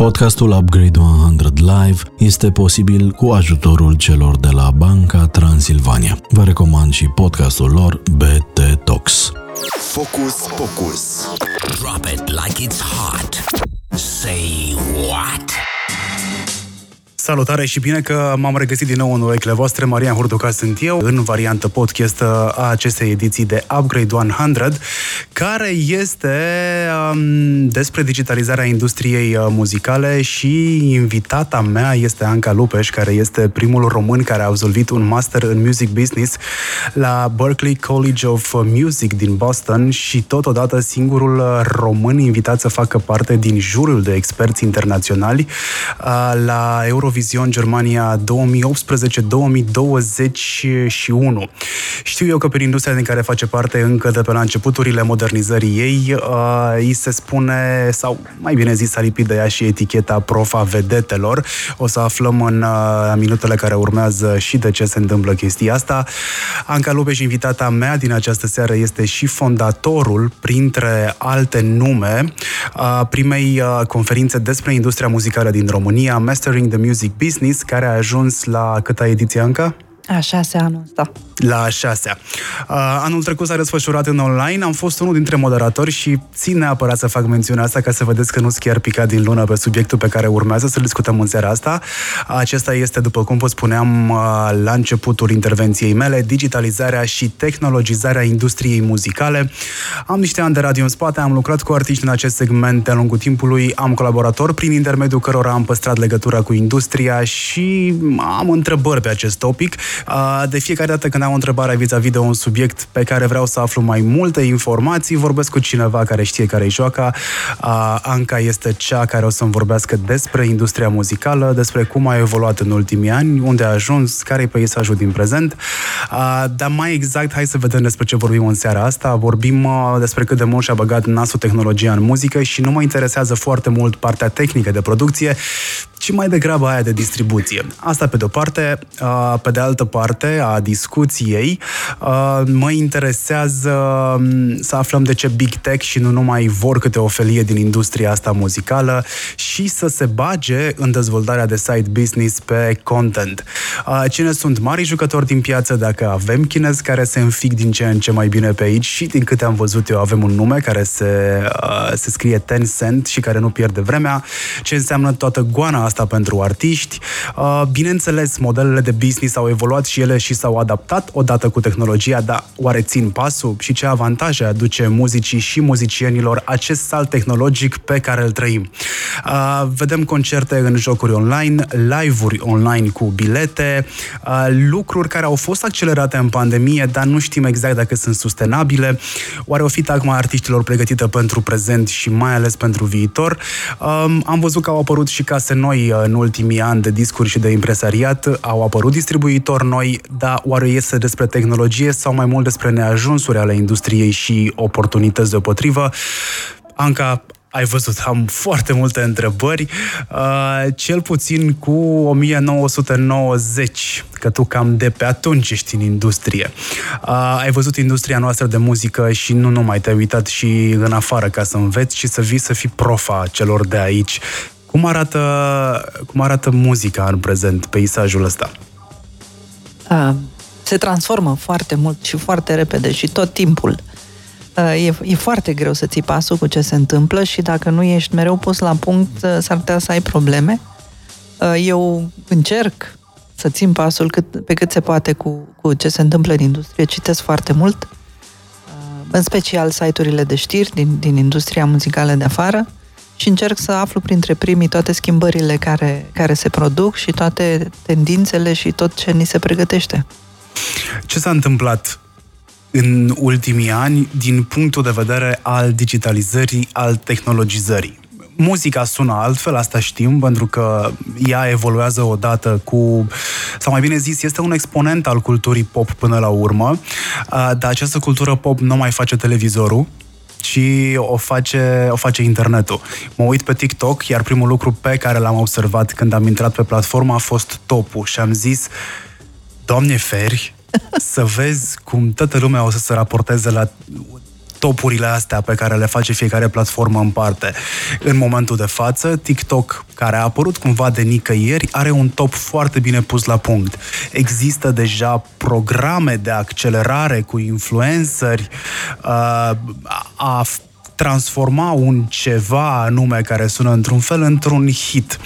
Podcastul Upgrade 100 Live este posibil cu ajutorul celor de la Banca Transilvania. Vă recomand și podcastul lor BT Talks. Focus Pocus. Drop it like it's hot. Say what? Salutare și bine că m-am regăsit din nou în urechile voastre. Marian Hurduca sunt eu, în variantă podcast a acestei ediții de Upgrade 100, care este um, despre digitalizarea industriei uh, muzicale și invitata mea este Anca Lupeș, care este primul român care a absolvit un master în music business la Berklee College of Music din Boston și totodată singurul uh, român invitat să facă parte din jurul de experți internaționali uh, la Eurovision Eurovision Germania 2018-2021. Știu eu că prin industria din care face parte încă de pe la începuturile modernizării ei, uh, îi se spune, sau mai bine zis, a lipit de ea și eticheta profa vedetelor. O să aflăm în uh, minutele care urmează și de ce se întâmplă chestia asta. Anca Lupeș, invitata mea din această seară, este și fondatorul, printre alte nume, a primei uh, conferințe despre industria muzicală din România, Mastering the Music Music Business, care a ajuns la câta ediție încă? A șasea anul ăsta. La a șasea. Uh, anul trecut s-a desfășurat în online, am fost unul dintre moderatori și țin neapărat să fac mențiunea asta ca să vedeți că nu sunt chiar picat din lună pe subiectul pe care urmează să-l discutăm în seara asta. Acesta este, după cum vă spuneam uh, la începutul intervenției mele, digitalizarea și tehnologizarea industriei muzicale. Am niște ani de radio în spate, am lucrat cu artiști în acest segment de-a lungul timpului, am colaborator prin intermediul cărora am păstrat legătura cu industria și am întrebări pe acest topic. De fiecare dată când am o întrebare vis-a-vis de un subiect pe care vreau să aflu mai multe informații, vorbesc cu cineva care știe care e joaca. Anca este cea care o să-mi vorbească despre industria muzicală, despre cum a evoluat în ultimii ani, unde a ajuns, care e peisajul din prezent. Dar mai exact, hai să vedem despre ce vorbim în seara asta. Vorbim despre cât de mult și-a băgat nasul tehnologia în muzică și nu mă interesează foarte mult partea tehnică de producție, ci mai degrabă aia de distribuție. Asta pe de-o parte. Pe de altă parte a discuției, mă interesează să aflăm de ce Big Tech și nu numai vor câte o felie din industria asta muzicală și să se bage în dezvoltarea de side business pe content. Cine sunt mari jucători din piață, dacă avem chinezi care se înfig din ce în ce mai bine pe aici și din câte am văzut eu avem un nume care se, se scrie Tencent și care nu pierde vremea, ce înseamnă toată goana asta pentru artiști. Uh, bineînțeles, modelele de business au evoluat și ele și s-au adaptat odată cu tehnologia, dar oare țin pasul și ce avantaje aduce muzicii și muzicienilor acest salt tehnologic pe care îl trăim? Uh, vedem concerte în jocuri online, live-uri online cu bilete, uh, lucruri care au fost accelerate în pandemie, dar nu știm exact dacă sunt sustenabile. Oare o fi tagma artiștilor pregătită pentru prezent și mai ales pentru viitor? Um, am văzut că au apărut și case noi noi în ultimii ani de discuri și de impresariat, au apărut distribuitori noi, dar oare este despre tehnologie sau mai mult despre neajunsuri ale industriei și oportunități deopotrivă? Anca, ai văzut, am foarte multe întrebări, uh, cel puțin cu 1990, că tu cam de pe atunci ești în industrie. Uh, ai văzut industria noastră de muzică și nu numai te-ai uitat și în afară ca să înveți și să vii să fii profa celor de aici. Cum arată, cum arată muzica în prezent, peisajul ăsta? Uh, se transformă foarte mult și foarte repede și tot timpul. Uh, e, e foarte greu să ții pasul cu ce se întâmplă și dacă nu ești mereu pus la punct, uh, s-ar putea să ai probleme. Uh, eu încerc să țin pasul cât, pe cât se poate cu, cu ce se întâmplă în industrie, citesc foarte mult, uh, în special site-urile de știri din, din industria muzicală de afară, și încerc să aflu printre primii toate schimbările care, care se produc și toate tendințele și tot ce ni se pregătește. Ce s-a întâmplat în ultimii ani din punctul de vedere al digitalizării, al tehnologizării? muzica sună altfel, asta știm, pentru că ea evoluează odată cu, sau mai bine zis, este un exponent al culturii pop până la urmă, dar această cultură pop nu mai face televizorul, ci o face, o face internetul. Mă uit pe TikTok, iar primul lucru pe care l-am observat când am intrat pe platformă a fost topul și am zis, Doamne feri, să vezi cum toată lumea o să se raporteze la topurile astea pe care le face fiecare platformă în parte. În momentul de față, TikTok, care a apărut cumva de nicăieri, are un top foarte bine pus la punct. Există deja programe de accelerare cu influenceri, uh, a transforma un ceva anume care sună într-un fel într-un hit.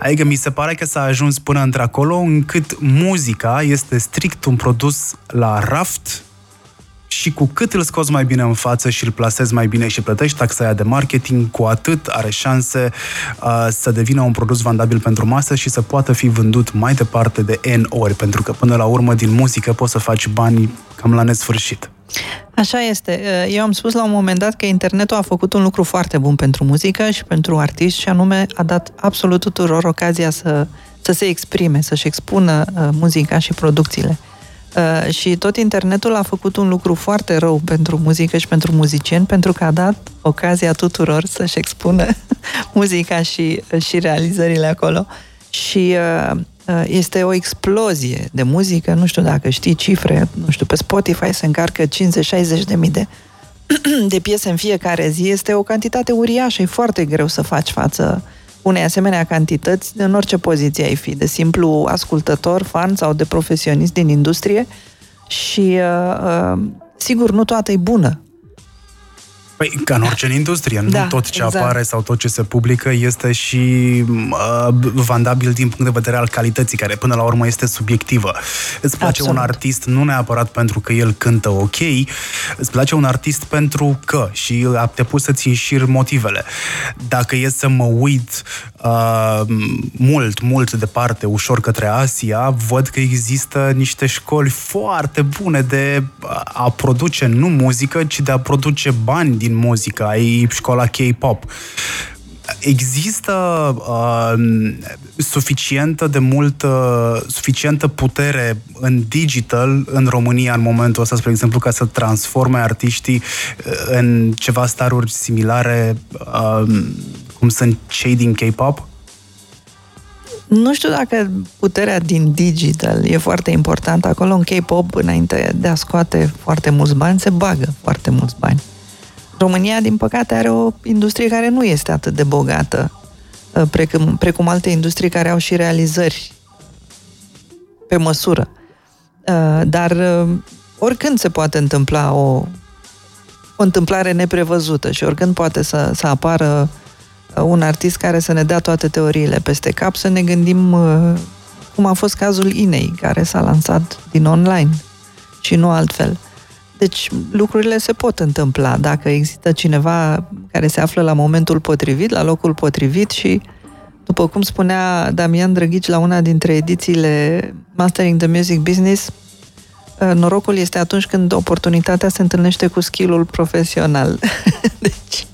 Adică mi se pare că s-a ajuns până într-acolo încât muzica este strict un produs la raft și cu cât îl scoți mai bine în față și îl plasezi mai bine și plătești taxa aia de marketing, cu atât are șanse uh, să devină un produs vandabil pentru masă și să poată fi vândut mai departe de N ori, pentru că până la urmă din muzică poți să faci bani cam la nesfârșit. Așa este. Eu am spus la un moment dat că internetul a făcut un lucru foarte bun pentru muzică și pentru artiști și anume a dat absolut tuturor ocazia să, să se exprime, să-și expună uh, muzica și producțiile. Uh, și tot internetul a făcut un lucru foarte rău pentru muzică și pentru muzicieni, pentru că a dat ocazia tuturor să-și expună muzica și, și realizările acolo. Și uh, uh, este o explozie de muzică, nu știu dacă știi cifre, nu știu, pe Spotify se încarcă 50-60 de mii de, de piese în fiecare zi, este o cantitate uriașă, e foarte greu să faci față unei asemenea cantități în orice poziție ai fi, de simplu ascultător, fan sau de profesionist din industrie și uh, uh, sigur nu toată e bună. Păi, ca în orice în industrie, nu Da, tot ce exact. apare sau tot ce se publică este și uh, vandabil din punct de vedere al calității, care până la urmă este subiectivă. Îți place Absolut. un artist nu neapărat pentru că el cântă ok, îți place un artist pentru că și a te pus să-ți înșiri motivele. Dacă e să mă uit uh, mult, mult departe, ușor către Asia, văd că există niște școli foarte bune de a produce nu muzică, ci de a produce bani din muzică. Ai școala K-pop. Există uh, suficientă de multă, suficientă putere în digital în România în momentul ăsta, spre exemplu, ca să transforme artiștii uh, în ceva staruri similare uh, cum sunt cei din K-pop? Nu știu dacă puterea din digital e foarte importantă. Acolo în K-pop, înainte de a scoate foarte mulți bani, se bagă foarte mulți bani. România, din păcate, are o industrie care nu este atât de bogată, uh, precum, precum alte industrii care au și realizări pe măsură. Uh, Dar uh, oricând se poate întâmpla o, o întâmplare neprevăzută și oricând poate să, să apară uh, un artist care să ne dea toate teoriile peste cap, să ne gândim uh, cum a fost cazul Inei, care s-a lansat din online și nu altfel. Deci lucrurile se pot întâmpla dacă există cineva care se află la momentul potrivit, la locul potrivit și, după cum spunea Damian Drăghici la una dintre edițiile Mastering the Music Business, uh, norocul este atunci când oportunitatea se întâlnește cu skill-ul profesional. deci,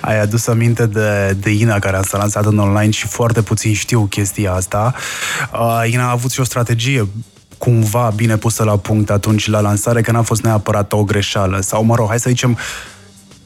Ai adus aminte de, de Ina care s-a lansat în online și foarte puțin știu chestia asta. Uh, Ina a avut și o strategie cumva bine pusă la punct atunci la lansare, că n-a fost neapărat o greșeală. Sau, mă rog, hai să zicem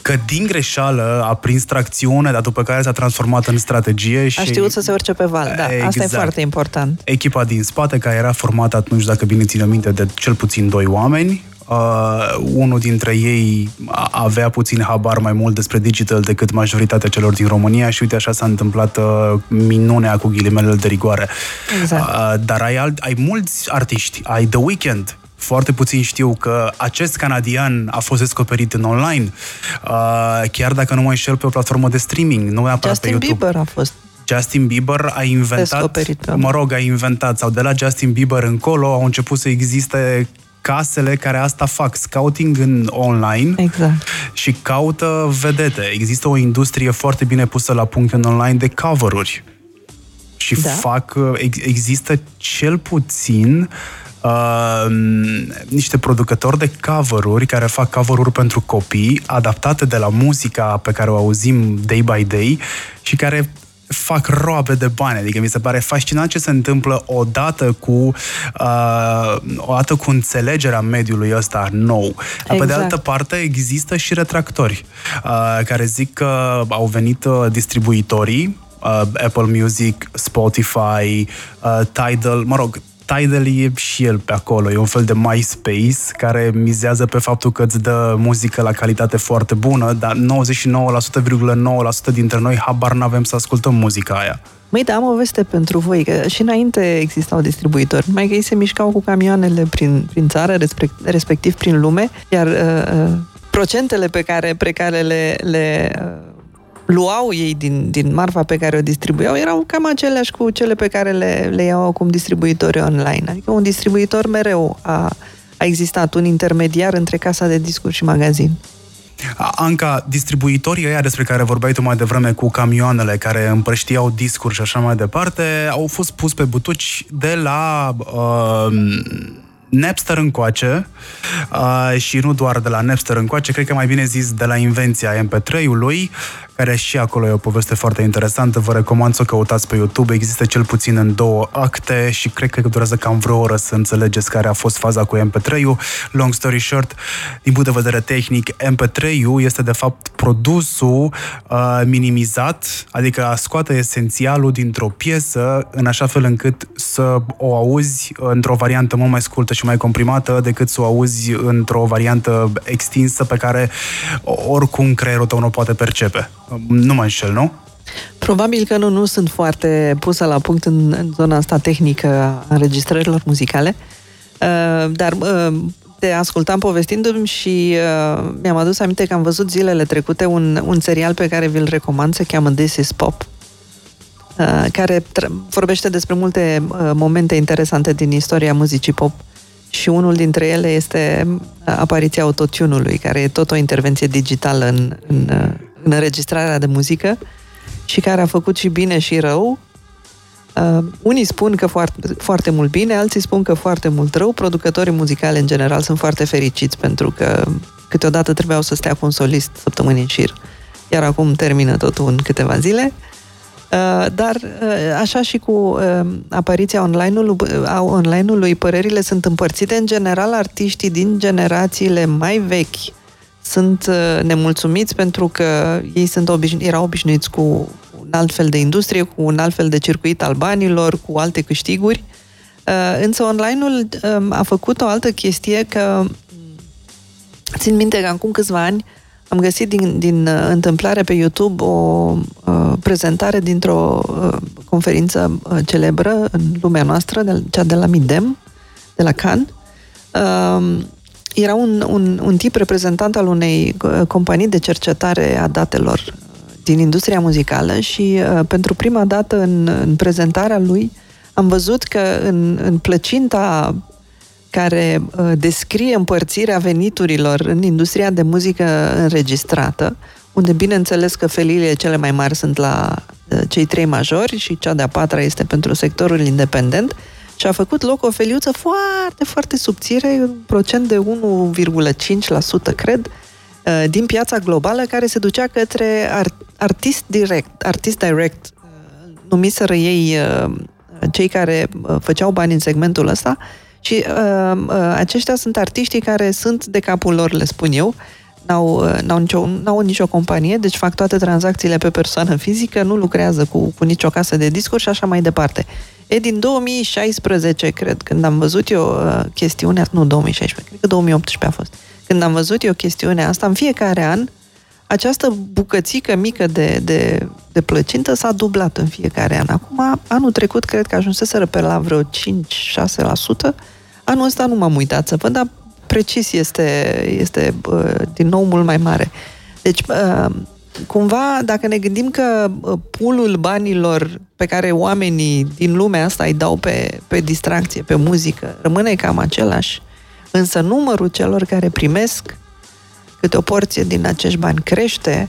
că din greșeală a prins tracțiune, dar după care s-a transformat în strategie și... a știut să se urce pe val, da, asta e Exact. foarte important. Echipa din spate, care era formată atunci, dacă bine țin minte, de cel puțin doi oameni, Uh, unul dintre ei a- avea puțin habar mai mult despre digital decât majoritatea celor din România și uite așa s-a întâmplat uh, minunea cu ghilimele de rigoare. Exact. Uh, dar ai, alt, ai mulți artiști, ai The Weeknd, foarte puțin știu că acest canadian a fost descoperit în online, uh, chiar dacă nu mă înșel pe o platformă de streaming, nu neapărat Justin pe YouTube. Bieber a fost Justin Bieber a inventat, Descoperit pe mă rog, a inventat, sau de la Justin Bieber încolo au început să existe casele care asta fac, scouting în online Exact. și caută vedete. Există o industrie foarte bine pusă la punct în online de cover-uri. Și Da. fac, ex- există cel puțin uh, niște producători de cover-uri care fac cover-uri pentru copii, adaptate de la muzica pe care o auzim day by day și care fac roabe de bani. Adică mi se pare fascinant ce se întâmplă odată cu uh, odată cu înțelegerea mediului ăsta nou. Dar Pe de Exact. altă parte există și retractori uh, care zic că au venit uh, distribuitorii uh, Apple Music, Spotify, uh, Tidal, mă rog, Tidal e și el pe acolo, e un fel de MySpace care mizează pe faptul că îți dă muzică la calitate foarte bună, dar 99,9% dintre noi habar n-avem să ascultăm muzica aia. Măi, da, am o veste pentru voi, că și înainte existau distribuitori, mai că ei se mișcau cu camioanele prin, prin țară, respectiv prin lume, iar uh, uh, procentele pe care, pe care le, le uh, luau ei din, din marfa pe care o distribuiau erau cam aceleași cu cele pe care le, le iau acum distribuitori online. Adică un distribuitor mereu a, a existat, un intermediar între casa de discuri și magazin. Anca, distribuitorii ăia despre care vorbeai tu mai devreme cu camioanele care împrăștiau discuri și așa mai departe, au fost pus pe butuci de la uh, Napster încoace uh, și nu doar de la Napster încoace, cred că mai bine zis de la invenția MP3-ului, care și acolo e o poveste foarte interesantă. Vă recomand să o căutați pe YouTube. Există cel puțin în două acte și cred că durează cam vreo oră să înțelegeți care a fost faza cu MP3-ul. Long story short, din punct de vedere tehnic, MP3-ul este de fapt produsul uh, minimizat, adică scoate esențialul dintr-o piesă în așa fel încât să o auzi într-o variantă mult mai scurtă și mai comprimată decât să o auzi într-o variantă extinsă pe care oricum creierul tău nu poate percepe. Nu mă înșel, nu? Probabil că nu, nu sunt foarte pusă la punct în, în zona asta tehnică a înregistrărilor muzicale, uh, dar uh, te ascultam povestindu-mi și uh, mi-am adus aminte că am văzut zilele trecute un, un serial pe care vi-l recomand, se cheamă This is Pop, uh, care tr- vorbește despre multe uh, momente interesante din istoria muzicii pop și unul dintre ele este uh, apariția autotune-ului, care e tot o intervenție digitală în, în uh, în înregistrarea de muzică și care a făcut și bine și rău. Uh, unii spun că foarte, foarte mult bine, alții spun că foarte mult rău. Producătorii muzicale, în general, sunt foarte fericiți pentru că câteodată trebuiau să stea cu un solist săptămâni în șir. Iar acum termină totul în câteva zile. Uh, dar uh, așa și cu uh, apariția online-ului, a online-ului, părerile sunt împărțite. În general, artiștii din generațiile mai vechi sunt uh, nemulțumiți pentru că ei sunt obișnu- erau obișnuiți cu un alt fel de industrie, cu un alt fel de circuit al banilor, cu alte câștiguri. Uh, însă online-ul um, a făcut o altă chestie că țin minte că acum câțiva ani am găsit din, din uh, întâmplare pe YouTube o uh, prezentare dintr-o uh, conferință uh, celebră în lumea noastră, de, cea de la Midem, de la Cannes, uh, era un, un, un tip reprezentant al unei uh, companii de cercetare a datelor uh, din industria muzicală și uh, pentru prima dată în, în prezentarea lui am văzut că în, în plăcinta care uh, descrie împărțirea veniturilor în industria de muzică înregistrată, unde bineînțeles că felile cele mai mari sunt la uh, cei trei majori și cea de-a patra este pentru sectorul independent, uh, și a făcut loc o feliuță foarte, foarte subțire, un procent de 1,5%, cred, uh, din piața globală care se ducea către artist direct, artist direct, uh, numiseră ei uh, cei care făceau bani în segmentul ăsta și aceștia sunt artiștii care sunt de capul lor, le spun eu, n-au, n-au, nicio, n-au nicio companie, deci fac toate tranzacțiile pe persoană fizică, nu lucrează cu, cu nicio casă de discuri și așa mai departe. E din 2016, cred, când am văzut eu uh, chestiunea, nu 2016, cred că 2018 a fost, când am văzut eu chestiunea asta, în fiecare an, această bucățică mică de, de, de plăcintă s-a dublat în fiecare an. Acum, anul trecut, cred că ajunseseră pe la vreo 5-6%. Anul ăsta nu m-am uitat să văd, dar precis este, este uh, din nou mult mai mare. Deci, uh, cumva, dacă ne gândim că pulul banilor pe care oamenii din lumea asta îi dau pe, pe distracție, pe muzică, rămâne cam același, însă numărul celor care primesc câte o porție din acești bani crește,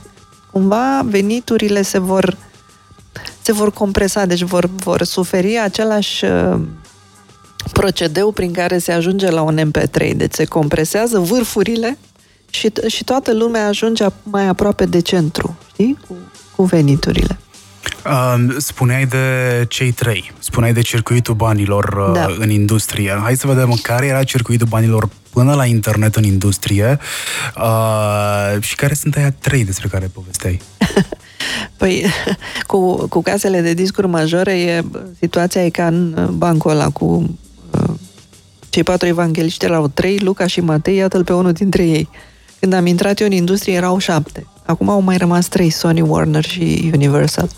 cumva veniturile se vor se vor compresa, deci vor, vor suferi același uh, procedeu prin care se ajunge la un MP3. Deci se compresează vârfurile și, și toată lumea ajunge mai aproape de centru, știi? Cu, cu veniturile. Spuneai de cei trei, spuneai de circuitul banilor uh, da. în industrie. Hai să vedem care era circuitul banilor până la internet în industrie uh, și care sunt aia trei despre care povesteai. păi, cu, cu casele de discuri majore, e, situația e ca în bancul ăla cu Cei patru evangeliști erau trei, Luca și Matei, iată-l pe unul dintre ei. Când am intrat eu în industrie, erau șapte. Acum au mai rămas trei, Sony, Warner și Universal.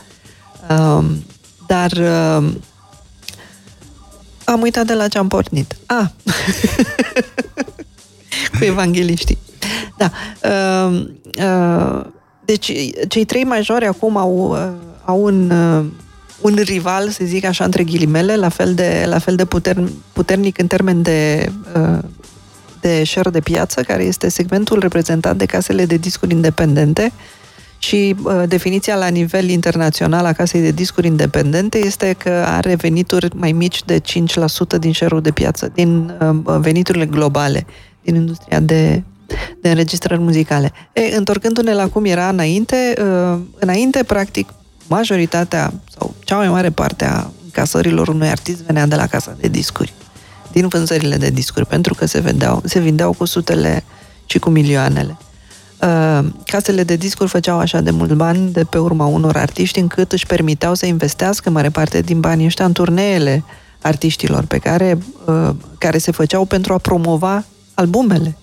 Um, dar uh, am uitat de la ce am pornit. Ah! Cu evangeliștii. Da. Uh, uh, deci, cei trei majori acum au, uh, au un, uh, un rival, să zic așa, între ghilimele, la fel de, la fel de puter, puternic în termen de, uh, de share de piață, care este segmentul reprezentat de casele de discuri independente, și uh, definiția la nivel internațional a casei de discuri independente este că are venituri mai mici de 5% din share de piață, din uh, veniturile globale, din industria de, de înregistrări muzicale. E, întorcându-ne la cum era înainte, uh, înainte, practic, majoritatea sau cea mai mare parte a casărilor unui artist venea de la casa de discuri, din vânzările de discuri, pentru că se, vedeau, se vindeau cu sutele și cu milioanele. Uh, casele de discuri făceau așa de mult bani de pe urma unor artiști încât își permiteau să investească mare parte din banii ăștia în turneele artiștilor pe care, uh, care se făceau pentru a promova albumele.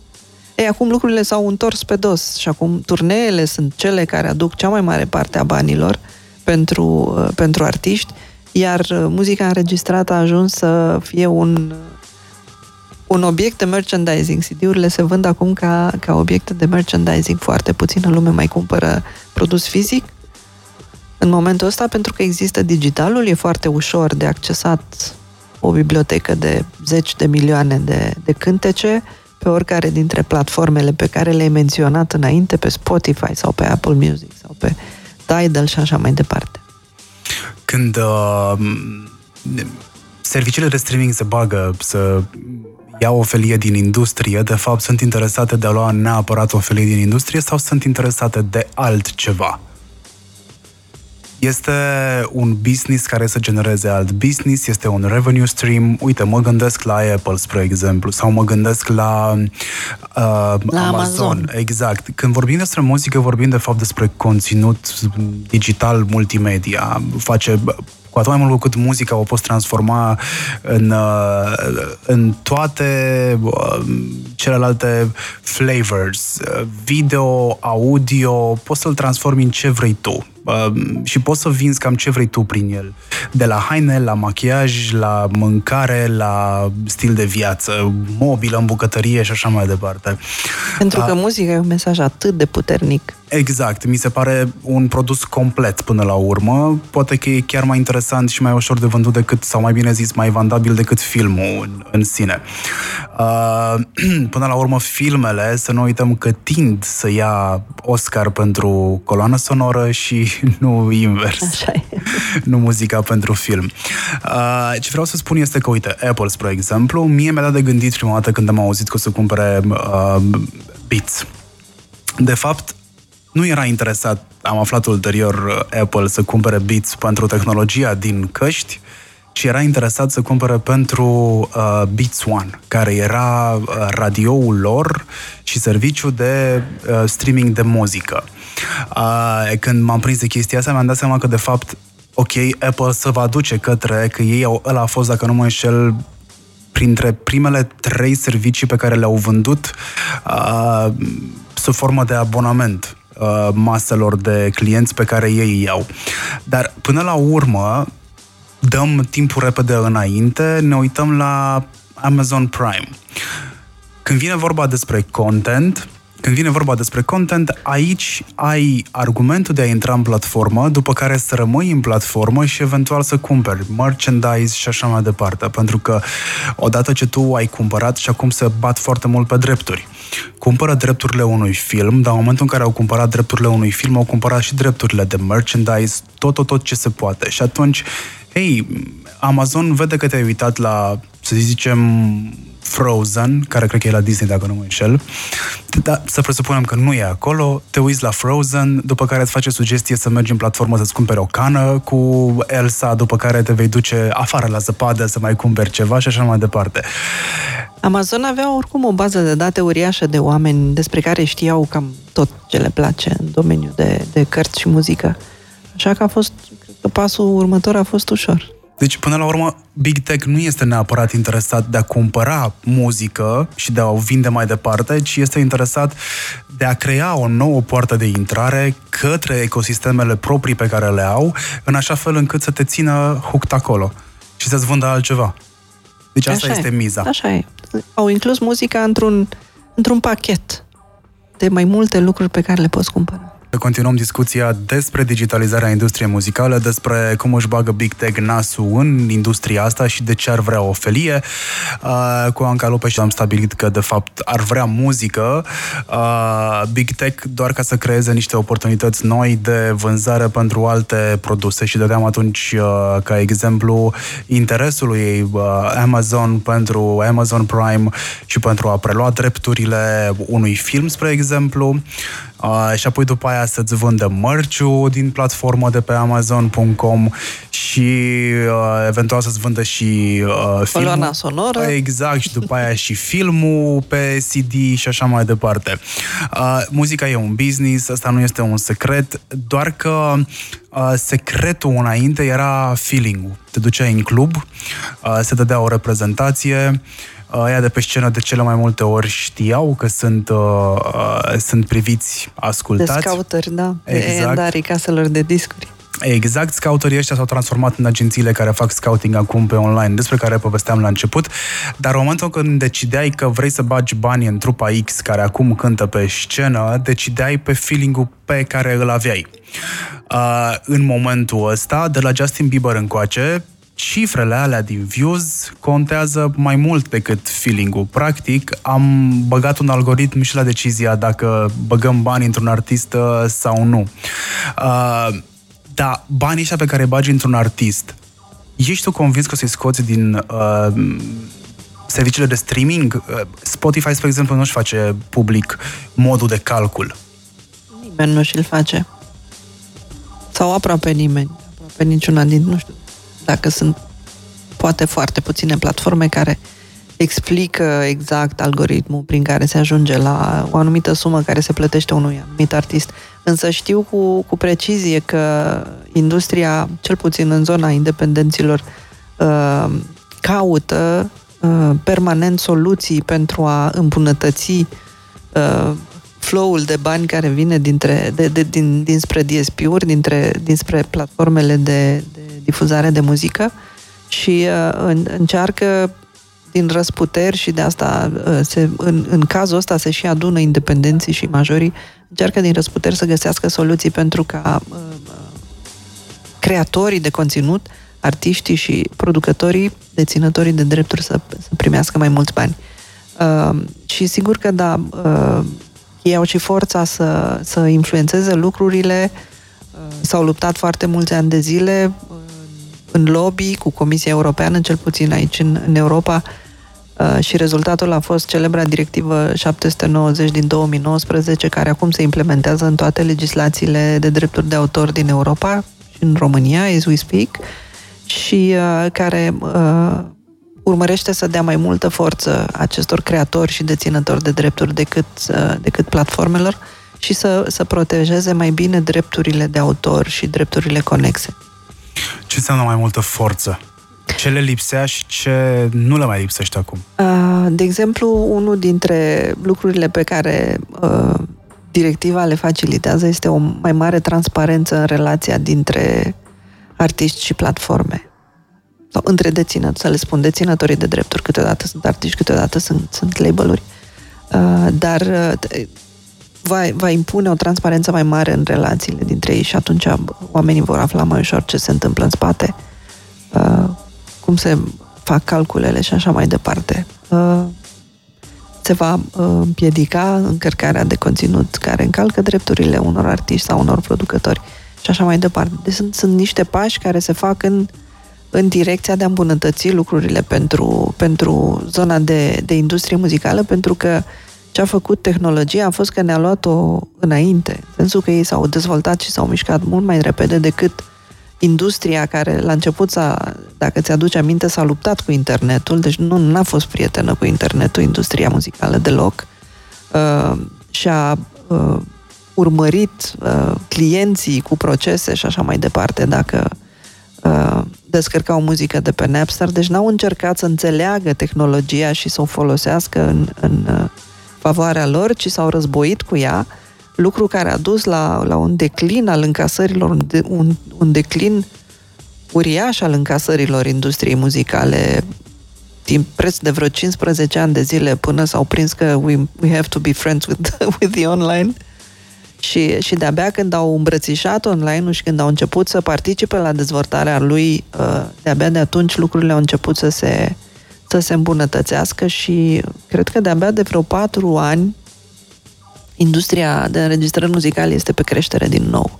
Ei, acum lucrurile s-au întors pe dos și acum turneele sunt cele care aduc cea mai mare parte a banilor pentru, uh, pentru artiști, iar muzica înregistrată a ajuns să fie un un obiect de merchandising. CD-urile se vând acum ca, ca obiecte de merchandising. Foarte puțină lume mai cumpără produs fizic în momentul ăsta pentru că există digitalul, e foarte ușor de accesat o bibliotecă de zeci de milioane de, de cântece pe oricare dintre platformele pe care le-ai menționat înainte, pe Spotify sau pe Apple Music sau pe Tidal și așa mai departe. Când uh, serviciile de streaming se bagă să iau o felie din industrie, de fapt sunt interesate de a lua neapărat o felie din industrie sau sunt interesate de altceva? Este un business care să genereze alt business, este un revenue stream. Uite, mă gândesc la Apple, spre exemplu, sau mă gândesc la, uh, la Amazon. Amazon. Exact. Când vorbim despre muzică, vorbim de fapt despre conținut digital multimedia. Face cu atât mai mult cu cât muzica o poți transforma în, uh, în toate uh, celelalte flavors, uh, video, audio, poți să-l transformi în ce vrei tu și poți să vinzi cam ce vrei tu prin el. De la haine, la machiaj, la mâncare, la stil de viață, mobilă în bucătărie și așa mai departe. Pentru că muzica e un mesaj atât de puternic. Exact, mi se pare un produs complet până la urmă. Poate că e chiar mai interesant și mai ușor de vândut decât, sau mai bine zis, mai vandabil decât filmul în, în sine. Uh, până la urmă, filmele, să nu uităm că tind să ia Oscar pentru coloană sonoră și nu invers. Așa e. nu muzica pentru film. Uh, ce vreau să spun este că, uite, Apple, spre exemplu, mie mi-a dat de gândit prima dată când am auzit că o să cumpere uh, Beats. De fapt, nu era interesat, am aflat ulterior, uh, Apple să cumpere Beats pentru tehnologia din căști, ci era interesat să cumpere pentru uh, Beats One, care era uh, radioul lor și serviciu de uh, streaming de muzică. Uh, când m-am prins de chestia asta, mi-am dat seama că, de fapt, ok, Apple să va duce către, că ei au, ăla a fost, dacă nu mă înșel, printre primele trei servicii pe care le-au vândut uh, sub formă de abonament uh, maselor de clienți pe care ei îi iau. Dar până la urmă, dăm timpul repede înainte, ne uităm la Amazon Prime. Când vine vorba despre content, când vine vorba despre content, aici ai argumentul de a intra în platformă, după care să rămâi în platformă și eventual să cumperi merchandise și așa mai departe. Pentru că odată ce tu ai cumpărat și acum se bat foarte mult pe drepturi. Cumpără drepturile unui film, dar în momentul în care au cumpărat drepturile unui film, au cumpărat și drepturile de merchandise, tot, tot, tot ce se poate. Și atunci, hei, Amazon vede că te-ai uitat la, să zicem, Frozen, care cred că e la Disney, dacă nu mă înșel. Da, să presupunem că nu e acolo, te uiți la Frozen, după care îți face sugestie să mergi în platformă să-ți cumperi o cană cu Elsa, după care te vei duce afară la zăpadă să mai cumperi ceva și așa mai departe. Amazon avea oricum o bază de date uriașă de oameni despre care știau cam tot ce le place în domeniul de, de cărți și muzică. Așa că a fost, cred că pasul următor a fost ușor. Deci, până la urmă, Big Tech nu este neapărat interesat de a cumpăra muzică și de a o vinde mai departe, ci este interesat de a crea o nouă poartă de intrare către ecosistemele proprii pe care le au, în așa fel încât să te țină hooked acolo și să-ți vândă altceva. Deci asta Așa este e. miza. Așa e. Au inclus muzica într-un, într-un pachet de mai multe lucruri pe care le poți cumpăra. Continuăm discuția despre digitalizarea industriei muzicale, despre cum își bagă Big Tech nasul în industria asta și de ce ar vrea o felie. Uh, cu Anca Lopez am stabilit că, de fapt, ar vrea muzică. Uh, Big Tech doar ca să creeze niște oportunități noi de vânzare pentru alte produse și dădeam atunci, uh, ca exemplu, interesul lui uh, Amazon pentru Amazon Prime și pentru a prelua drepturile unui film, spre exemplu. Uh, și apoi după aia să-ți vândă mărciu din platformă de pe Amazon.com și uh, eventual să-ți vândă și uh, filmul. Coloana sonoră. Exact, și după aia și filmul pe CD și așa mai departe. Uh, muzica e un business, asta nu este un secret, doar că uh, secretul înainte era feeling-ul. Te duceai în club, uh, se dădea o reprezentație, Aia de pe scenă de cele mai multe ori știau că sunt, uh, uh, sunt priviți, De ascultați. scouteri, da. De Exact. endarii caselor de discuri. Exact, scouterii ăștia s-au transformat în agențiile care fac scouting acum pe online, despre care povesteam la început, dar în momentul când decideai că vrei să bagi bani în trupa X care acum cântă pe scenă, decideai pe feeling-ul pe care îl aveai. Uh, în momentul ăsta, de la Justin Bieber încoace, cifrele alea din views contează mai mult decât feeling-ul. Practic, am băgat un algoritm și la decizia dacă băgăm bani într-un artist uh, sau nu. Uh, da, banii ăștia pe care îi bagi într-un artist, ești tu convins că o să-i scoți din uh, serviciile de streaming? Uh, Spotify, spre exemplu, nu-și face public modul de calcul. Nimeni nu și-l face. Sau aproape nimeni. Aproape niciuna din, nu știu, dacă sunt poate foarte puține platforme care explică exact algoritmul prin care se ajunge la o anumită sumă care se plătește unui anumit artist. Însă știu cu, cu precizie că industria, cel puțin în zona independenților, uh, caută uh, permanent soluții pentru a îmbunătăți uh, flow-ul de bani care vine dintre, de, de, din, dinspre DSP-uri, dintre, dinspre platformele de, de difuzare de muzică și uh, în, încearcă din răsputeri și de asta uh, se, în, în cazul ăsta se și adună independenții și majorii, încearcă din răsputeri să găsească soluții pentru ca uh, creatorii de conținut, artiștii și producătorii, deținătorii de drepturi să, să primească mai mulți bani. Uh, și sigur că da, uh, ei au și forța să, să influențeze lucrurile, uh, s-au luptat foarte mulți ani de zile uh, în lobby cu Comisia Europeană, cel puțin aici în, în Europa, uh, și rezultatul a fost celebra directivă 790 din 2019, care acum se implementează în toate legislațiile de drepturi de autor din Europa și în România, as we speak, și uh, care uh, urmărește să dea mai multă forță acestor creatori și deținători de drepturi decât, uh, decât platformelor și să, să protejeze mai bine drepturile de autor și drepturile conexe. Ce înseamnă mai multă forță? Ce le lipsea și ce nu le mai lipsește acum? Uh, De exemplu, unul dintre lucrurile pe care uh, directiva le facilitează este o mai mare transparență în relația dintre artiști și platforme. Sau între deținători, să le spun, deținătorii de drepturi. Câteodată sunt artiști, câteodată sunt, sunt label-uri. Uh, Dar uh, va, va impune o transparență mai mare în relațiile dintre ei și atunci oamenii vor afla mai ușor ce se întâmplă în spate, uh, cum se fac calculele și așa mai departe. Uh, se va uh, împiedica încărcarea de conținut care încalcă drepturile unor artiști sau unor producători și așa mai departe. Deci sunt, sunt niște pași care se fac în, în direcția de a îmbunătăți lucrurile pentru, pentru zona de, de industrie muzicală, pentru că ce a făcut tehnologia a fost că ne-a luat-o înainte, în sensul că ei s-au dezvoltat și s-au mișcat mult mai repede decât industria care la început s-a, dacă ți-aduci aminte, s-a luptat cu internetul, deci nu n-a fost prietenă cu internetul, industria muzicală deloc, uh, și-a uh, urmărit uh, clienții cu procese și așa mai departe, dacă, uh, descărcau muzică de pe Napster, deci n-au încercat să înțeleagă tehnologia și să o folosească în, în uh, favoarea lor, ci s-au războit cu ea, lucru care a dus la, la un declin al încasărilor, un, de, un, un declin uriaș al încasărilor industriei muzicale timp preț de vreo 15 ani de zile până s-au prins că we, we have to be friends with, with the online. Și, și de-abia când au îmbrățișat online și când au început să participe la dezvoltarea lui, uh, de-abia de atunci lucrurile au început să se, să se îmbunătățească și cred că de-abia de vreo patru ani industria de înregistrări muzicale este pe creștere din nou.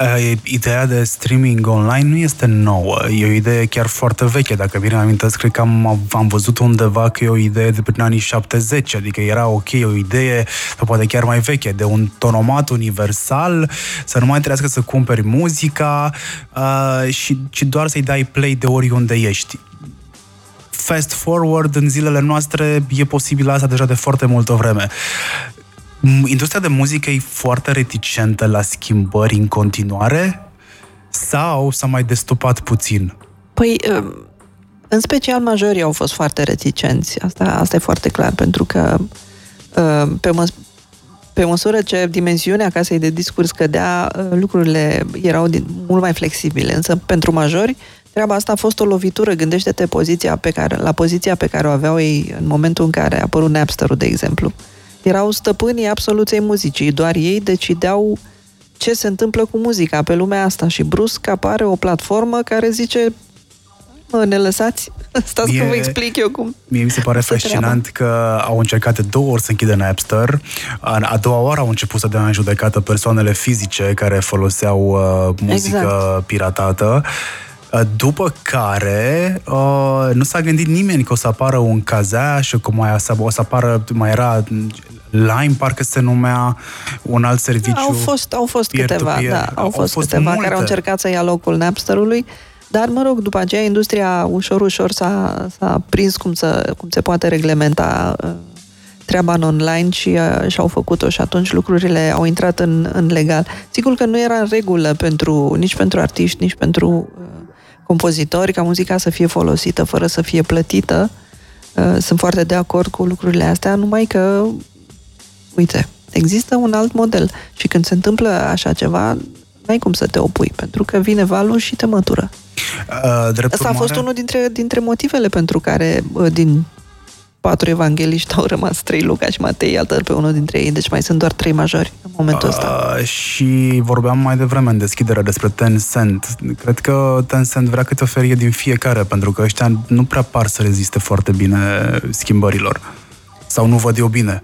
Uh, ideea de streaming online nu este nouă, e o idee chiar foarte veche. Dacă bine amintesc, cred că am, am văzut undeva că e o idee de prin anii 70, adică era ok, o idee, sau poate chiar mai veche, de un tonomat universal, să nu mai trebuiască să cumperi muzica uh, și, și doar să-i dai play de oriunde ești fast forward în zilele noastre e posibil asta deja de foarte multă vreme industria de muzică e foarte reticentă la schimbări în continuare sau s-a mai destupat puțin? Păi, um, în special majorii au fost foarte reticenți. Asta, asta e foarte clar, pentru că um, pe, măs- pe măsură ce dimensiunea casei de discurs scădea, uh, lucrurile erau mult mai flexibile. Însă, pentru majori, treaba asta a fost o lovitură. Gândește-te poziția pe care, la poziția pe care o aveau ei în momentul în care a apărut Napster-ul, de exemplu. Uh, erau stăpânii absoluței muzicii, doar ei decideau ce se întâmplă cu muzica pe lumea asta și brusc apare o platformă care zice mă, ne lăsați? Stați mie, că vă explic eu cum. Mie mi se pare fascinant treaba. că au încercat de două ori să închidă Napster. A doua oară au început să dea în judecată persoanele fizice care foloseau uh, muzică exact. piratată. Uh, după care uh, nu s-a gândit nimeni că o să apară un cazea și că mai o să apară, mai era Lime, parcă se numea un alt serviciu. Au fost, au fost câteva, da, au, au fost, fost câteva multe. care au încercat să ia locul Napsterului, dar, mă rog, după aceea industria ușor, ușor s-a, s-a prins cum, să, cum se poate reglementa uh, treaba în online și uh, și-au făcut-o și atunci lucrurile au intrat în, în legal. Sigur că nu era în regulă pentru, nici pentru artiști, nici pentru uh, compozitori ca muzica să fie folosită fără să fie plătită. Uh, sunt foarte de acord cu lucrurile astea, numai că uite, există un alt model și când se întâmplă așa ceva, n-ai cum să te opui, pentru că vine valul și te mătură. Uh, Asta a fost unul dintre, dintre motivele pentru care uh, din patru evangeliști au rămas trei Luca și Matei, altă pe unul dintre ei, deci mai sunt doar trei majori în momentul ăsta. Uh, și vorbeam mai devreme în deschidere despre Tencent. Cred că Tencent vrea câte o ferie din fiecare, pentru că ăștia nu prea par să reziste foarte bine schimbărilor. Sau nu văd eu bine.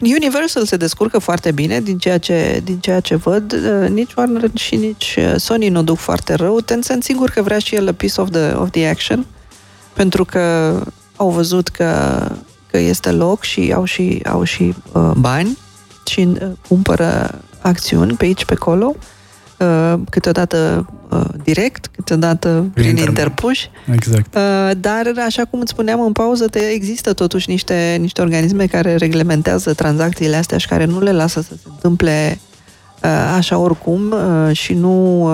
Universal se descurcă foarte bine din ceea ce, din ceea ce văd. Uh, nici Warner și nici uh, Sony nu duc foarte rău. Tencent sigur că vrea și el a piece of the, of the action, pentru că au văzut că, că este loc și au și, au și uh, bani și uh, cumpără acțiuni pe aici, pe acolo. Uh, câteodată uh, direct, câteodată prin, prin interpuși. Exact. Uh, dar, așa cum îți spuneam în pauză, te, există totuși niște, niște organisme care reglementează tranzacțiile astea și care nu le lasă să se întâmple așa oricum și nu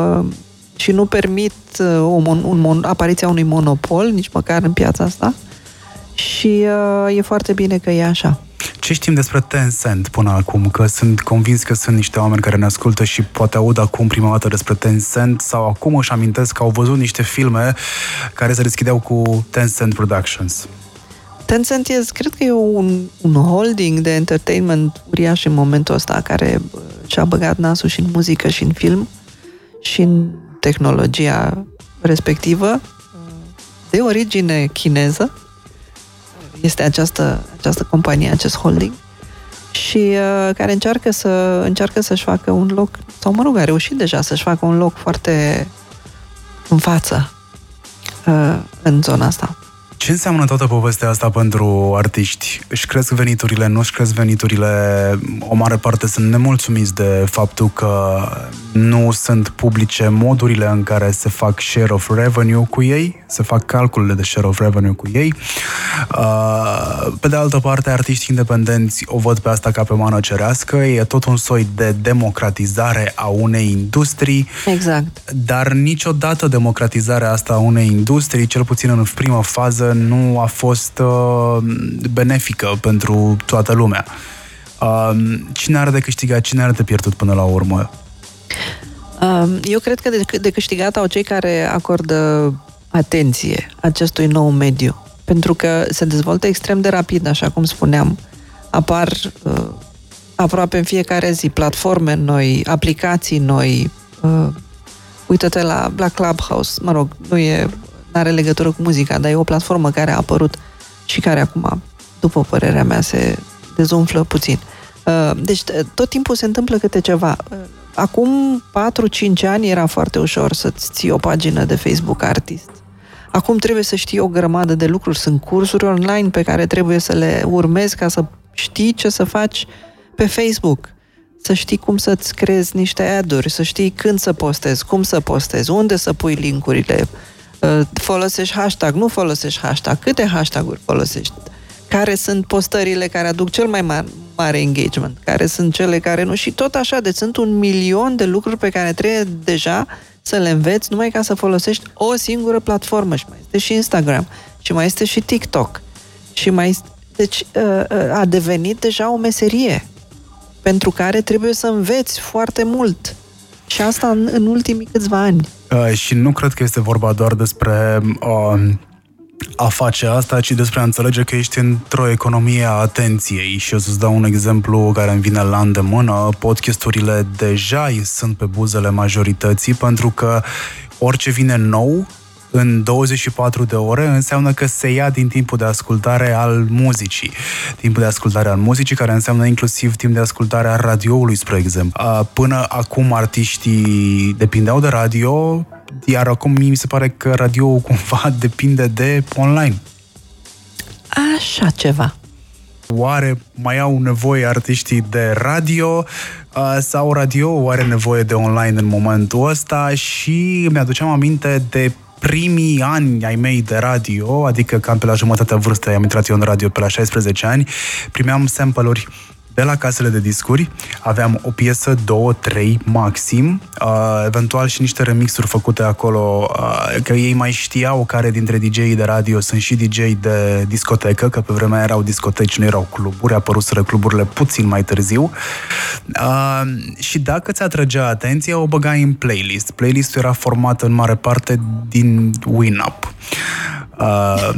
și nu permit o mon, un mon, apariția unui monopol, nici măcar în piața asta. Și uh, e foarte bine că e așa. Ce știm despre Tencent până acum? Că sunt convins că sunt niște oameni care ne ascultă și poate aud acum prima dată despre Tencent sau acum își amintesc că au văzut niște filme care se deschideau cu Tencent Productions. Tencent e, cred că e un, un holding de entertainment uriaș în momentul ăsta, care și-a băgat nasul și în muzică și în film și în tehnologia respectivă, de origine chineză, este această, această companie, acest holding și uh, care încearcă, să, încearcă să-și facă un loc, sau mă rog, a reușit deja să-și facă un loc foarte în față uh, în zona asta. Ce înseamnă toată povestea asta pentru artiști? Își cresc veniturile, nu își cresc veniturile? O mare parte sunt nemulțumiți de faptul că nu sunt publice modurile în care se fac share of revenue cu ei, se fac calculele de share of revenue cu ei. Uh, pe de altă parte, artiștii independenți o văd pe asta ca pe mană cerească, e tot un soi de democratizare a unei industrii. Exact. Dar niciodată democratizarea asta a unei industrii, cel puțin în primă fază, nu a fost uh, benefică pentru toată lumea. Uh, cine are de câștigat, cine are de pierdut până la urmă? Uh, eu cred că de, de câștigat au cei care acordă atenție acestui nou mediu. Pentru că se dezvoltă extrem de rapid, așa cum spuneam. Apar uh, aproape în fiecare zi platforme noi, aplicații noi. Uh, uită-te la, la Clubhouse, mă rog, nu e are legătură cu muzica, dar e o platformă care a apărut și care acum, după părerea mea, se dezumflă puțin. Uh, deci tot timpul se întâmplă câte ceva. Uh, acum 4-5 ani era foarte ușor să-ți ții o pagină de Facebook artist. Acum trebuie să știi o grămadă de lucruri. Sunt cursuri online pe care trebuie să le urmezi ca să știi ce să faci pe Facebook. Să știi cum să-ți creezi niște ad-uri, să știi când să postezi, cum să postezi, unde să pui linkurile, Uh, folosești hashtag, nu folosești hashtag, câte hashtag-uri folosești, care sunt postările care aduc cel mai mare, mare engagement, care sunt cele care nu, și tot așa, deci sunt un milion de lucruri pe care trebuie deja să le înveți numai ca să folosești o singură platformă. Și mai este și Instagram și mai este și TikTok și mai este, deci uh, uh, a devenit deja o meserie pentru care trebuie să înveți foarte mult și asta în, în ultimii câțiva ani. Uh, și nu cred că este vorba doar despre uh, a face asta, ci despre a înțelege că ești într-o economie a atenției. Și o să-ți dau un exemplu care îmi vine la îndemână. Podcasturile deja sunt pe buzele majorității pentru că orice vine nou în 24 de ore înseamnă că se ia din timpul de ascultare al muzicii. Timpul de ascultare al muzicii, care înseamnă inclusiv timp de ascultare al radioului, spre exemplu. Până acum artiștii depindeau de radio, iar acum mi se pare că radio cumva depinde de online. Așa ceva. Oare mai au nevoie artiștii de radio sau radio are nevoie de online în momentul ăsta și mi-aduceam aminte de primii ani ai mei de radio, adică cam pe la jumătatea vârstei am intrat eu în radio pe la 16 ani, primeam sample-uri de la casele de discuri, aveam o piesă, două, trei maxim, uh, eventual și niște remixuri făcute acolo, uh, că ei mai știau care dintre DJ-ii de radio sunt și DJ de discotecă, că pe vremea erau discoteci, nu erau cluburi, apăruseră cluburile puțin mai târziu. Uh, și dacă ți atrăgea atenția, o băgai în playlist. Playlistul era format în mare parte din WinUp. Uh,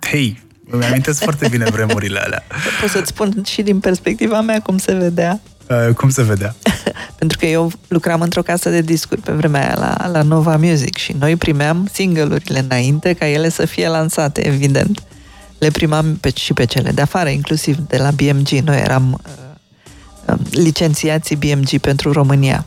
hei, îmi amintesc foarte bine vremurile alea. Pot să-ți spun și din perspectiva mea cum se vedea. Uh, cum se vedea? Pentru că eu lucram într-o casă de discuri pe vremea aia la, la Nova Music și noi primeam single-urile înainte ca ele să fie lansate, evident. Le primam pe, și pe cele de afară, inclusiv de la BMG. Noi eram uh, uh, licențiații BMG pentru România.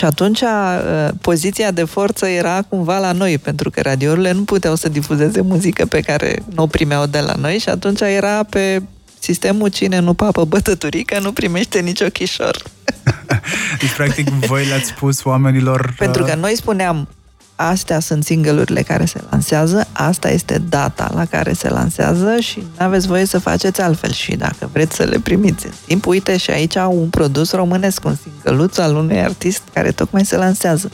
Și atunci uh, poziția de forță era cumva la noi, pentru că radiourile nu puteau să difuzeze muzică pe care nu o primeau de la noi și atunci era pe sistemul cine nu papă bătăturică nu primește nicio chișor. deci, practic, voi le-ați spus oamenilor... Pentru că uh, noi spuneam, astea sunt single care se lansează, asta este data la care se lansează și nu aveți voie să faceți altfel și dacă vreți să le primiți în timp, uite și aici un produs românesc, un singăluț al unui artist care tocmai se lansează.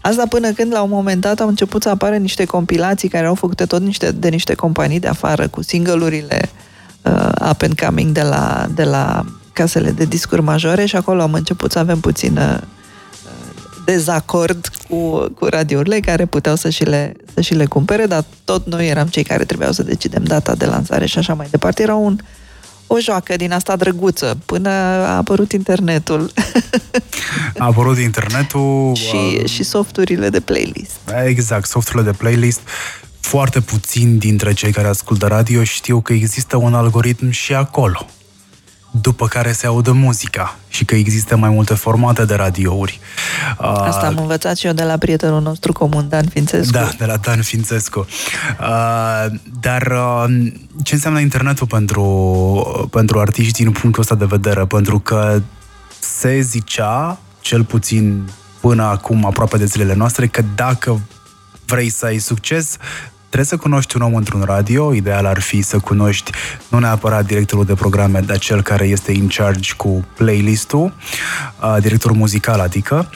Asta până când la un moment dat au început să apară niște compilații care au făcute tot niște, de niște companii de afară cu singlurile uh, up and coming de la, de la casele de discuri majore și acolo am început să avem puțină dezacord cu, cu radiourile care puteau să și, le, să și le cumpere, dar tot noi eram cei care trebuiau să decidem data de lansare și așa mai departe. Era un, o joacă din asta drăguță, până a apărut internetul. A apărut internetul... și, uh, și softurile de playlist. Exact, softurile de playlist. Foarte puțin dintre cei care ascultă radio știu că există un algoritm și acolo. După care se audă muzica și că există mai multe formate de radiouri. Asta am învățat și eu de la prietenul nostru comun, Dan Fințescu. Da, de la Dan Fințescu. Dar ce înseamnă internetul pentru, pentru artiști din punctul ăsta de vedere? Pentru că se zicea, cel puțin până acum, aproape de zilele noastre, că dacă vrei să ai succes, trebuie să cunoști un om într-un radio, ideal ar fi să cunoști nu neapărat directorul de programe, dar cel care este in charge cu playlist-ul, directorul muzical adică,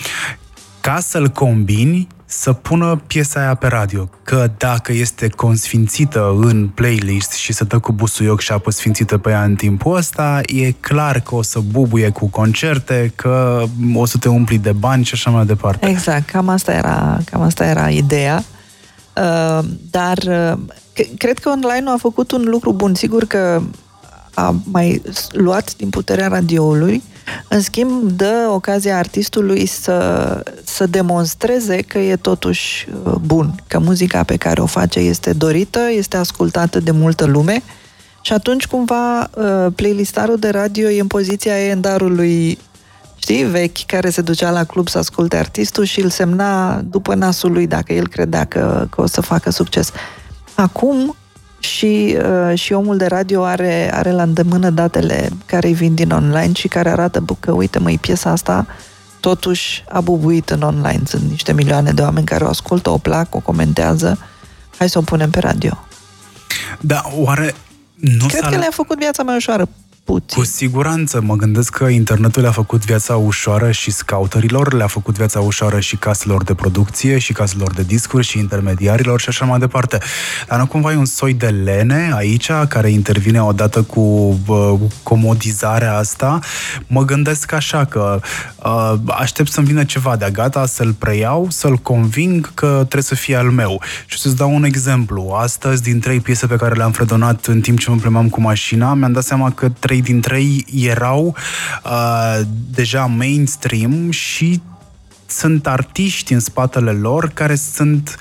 ca să-l combini să pună piesa aia pe radio. Că dacă este consfințită în playlist și să dă cu busuioc și apă sfințită pe ea în timpul ăsta, e clar că o să bubuie cu concerte, că o să te umpli de bani și așa mai departe. Exact, cam asta era, cam asta era ideea. Uh, dar uh, cred că online a făcut un lucru bun. Sigur că a mai luat din puterea radioului, în schimb, dă ocazia artistului să, să demonstreze că e totuși uh, bun, că muzica pe care o face este dorită, este ascultată de multă lume și atunci cumva playlistarul de radio e în poziția endarului știi, vechi, care se ducea la club să asculte artistul și îl semna după nasul lui dacă el credea că, că o să facă succes. Acum și, uh, și omul de radio are, are la îndemână datele care îi vin din online și care arată că, uite măi, piesa asta totuși a bubuit în online. Sunt niște milioane de oameni care o ascultă, o plac, o comentează. Hai să o punem pe radio. Da, oare nu Cred că le-a făcut viața mai ușoară puțin. Cu siguranță, mă gândesc că internetul le-a făcut viața ușoară și scouterilor, le-a făcut viața ușoară și caselor de producție, și caselor de discuri, și intermediarilor și așa mai departe. Dar nu cumva e un soi de lene aici, care intervine odată cu uh, comodizarea asta. Mă gândesc așa că uh, aștept să-mi vină ceva de gata, să-l preiau, să-l conving că trebuie să fie al meu. Și să-ți dau un exemplu. Astăzi, din trei piese pe care le-am fredonat în timp ce mă plimam cu mașina, mi-am dat seama că trei trei dintre ei erau uh, deja mainstream și sunt artiști în spatele lor care sunt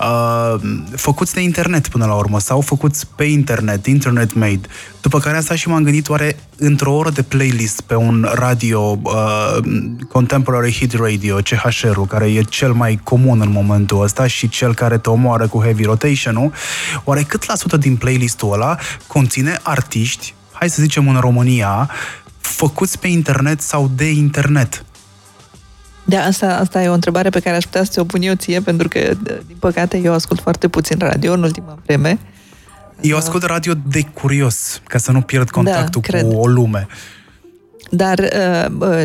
uh, făcuți de internet până la urmă sau făcuți pe internet, internet made. După care asta și m-am gândit oare într-o oră de playlist pe un radio uh, Contemporary Hit Radio, CHR-ul, care e cel mai comun în momentul ăsta și cel care te omoară cu heavy rotation-ul, oare cât la sută din playlistul ăla conține artiști hai să zicem în România, făcuți pe internet sau de internet? Da, asta, asta e o întrebare pe care aș putea să ți-o pun eu ție, pentru că, din păcate, eu ascult foarte puțin radio în ultima vreme. Eu ascult radio de curios, ca să nu pierd contactul da, cu o lume. Dar uh, uh,